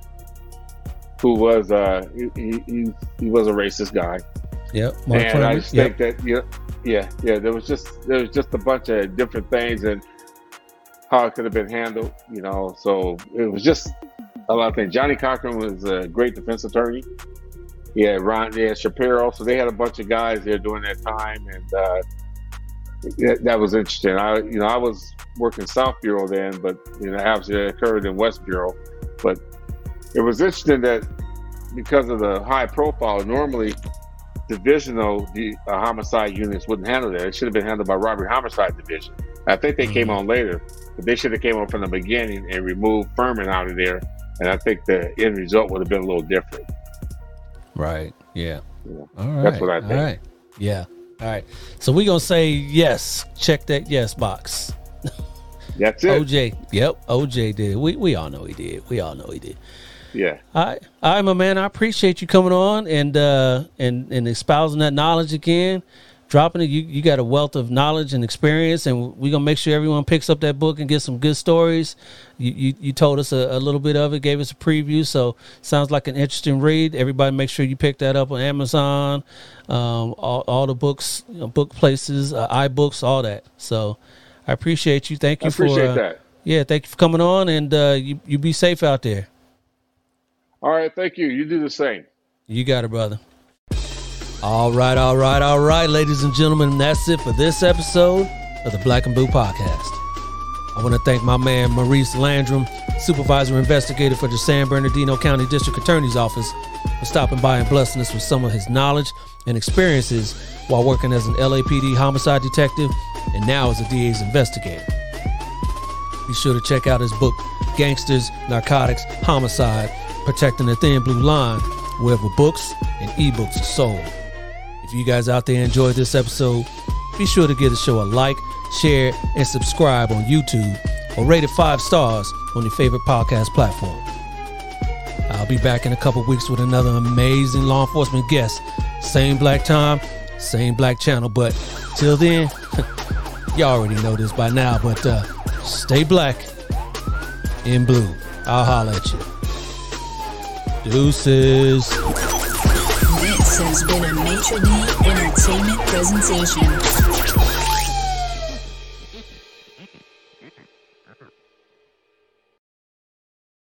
who was uh, he, he, he- was a racist guy, Yep. Mark and I Fuhrman, just yep. think that know, yeah yeah there was just there was just a bunch of different things and how it could have been handled, you know. So it was just a lot of things. Johnnie Cochran was a great defense attorney. Yeah, Ron, yeah, Shapiro. So they had a bunch of guys there during that time, and uh, that, that was interesting. I, you know, I was working South Bureau then, but you know, obviously it occurred in West Bureau. But it was interesting that because of the high profile, normally divisional the, uh, homicide units wouldn't handle that. It should have been handled by robbery homicide division. I think they came Mhm. on later, but they should have came on from the beginning and removed Fuhrman out of there. And I think the end result would have been a little different. Right. Yeah. Yeah. All right. That's what I think. All right. Yeah. All right. So we're gonna say yes. Check that yes box. That's it. OJ. Yep. OJ did. We we all know he did. We all know he did. Yeah. All right. All right, my man. I appreciate you coming on and uh and and espousing that knowledge again. Dropping it. You you got a wealth of knowledge and experience, and we're gonna make sure everyone picks up that book and get some good stories. You you, you told us a, a little bit of it, gave us a preview, so sounds like an interesting read. Everybody, make sure you pick that up on Amazon, um, all, all the books, you know, book places, uh, iBooks, all that. So I appreciate you. Thank you I appreciate for uh, that. yeah, thank you for coming on, and uh, you you be safe out there. All right. Thank you. You do the same. You got it, brother. All right, all right, all right, ladies and gentlemen. That's it for this episode of the Black and Blue Podcast. I want to thank my man Maurice Landrum, supervisor investigator for the San Bernardino County District Attorney's Office, for stopping by and blessing us with some of his knowledge and experiences while working as an LAPD homicide detective and now as a DA's investigator. Be sure to check out his book, Gangsters, Narcotics, Homicide Protecting the Thin Blue Line, wherever books and ebooks are sold. If you guys out there enjoyed this episode, be sure to give the show a like, share, and subscribe on YouTube or rate it five stars on your favorite podcast platform. I'll be back in a couple weeks with another amazing law enforcement guest. Same black time, same black channel, but till then, y'all already know this by now, but uh, stay black in blue. I'll holla at you. Deuces. Has been a Maitre D Entertainment presentation.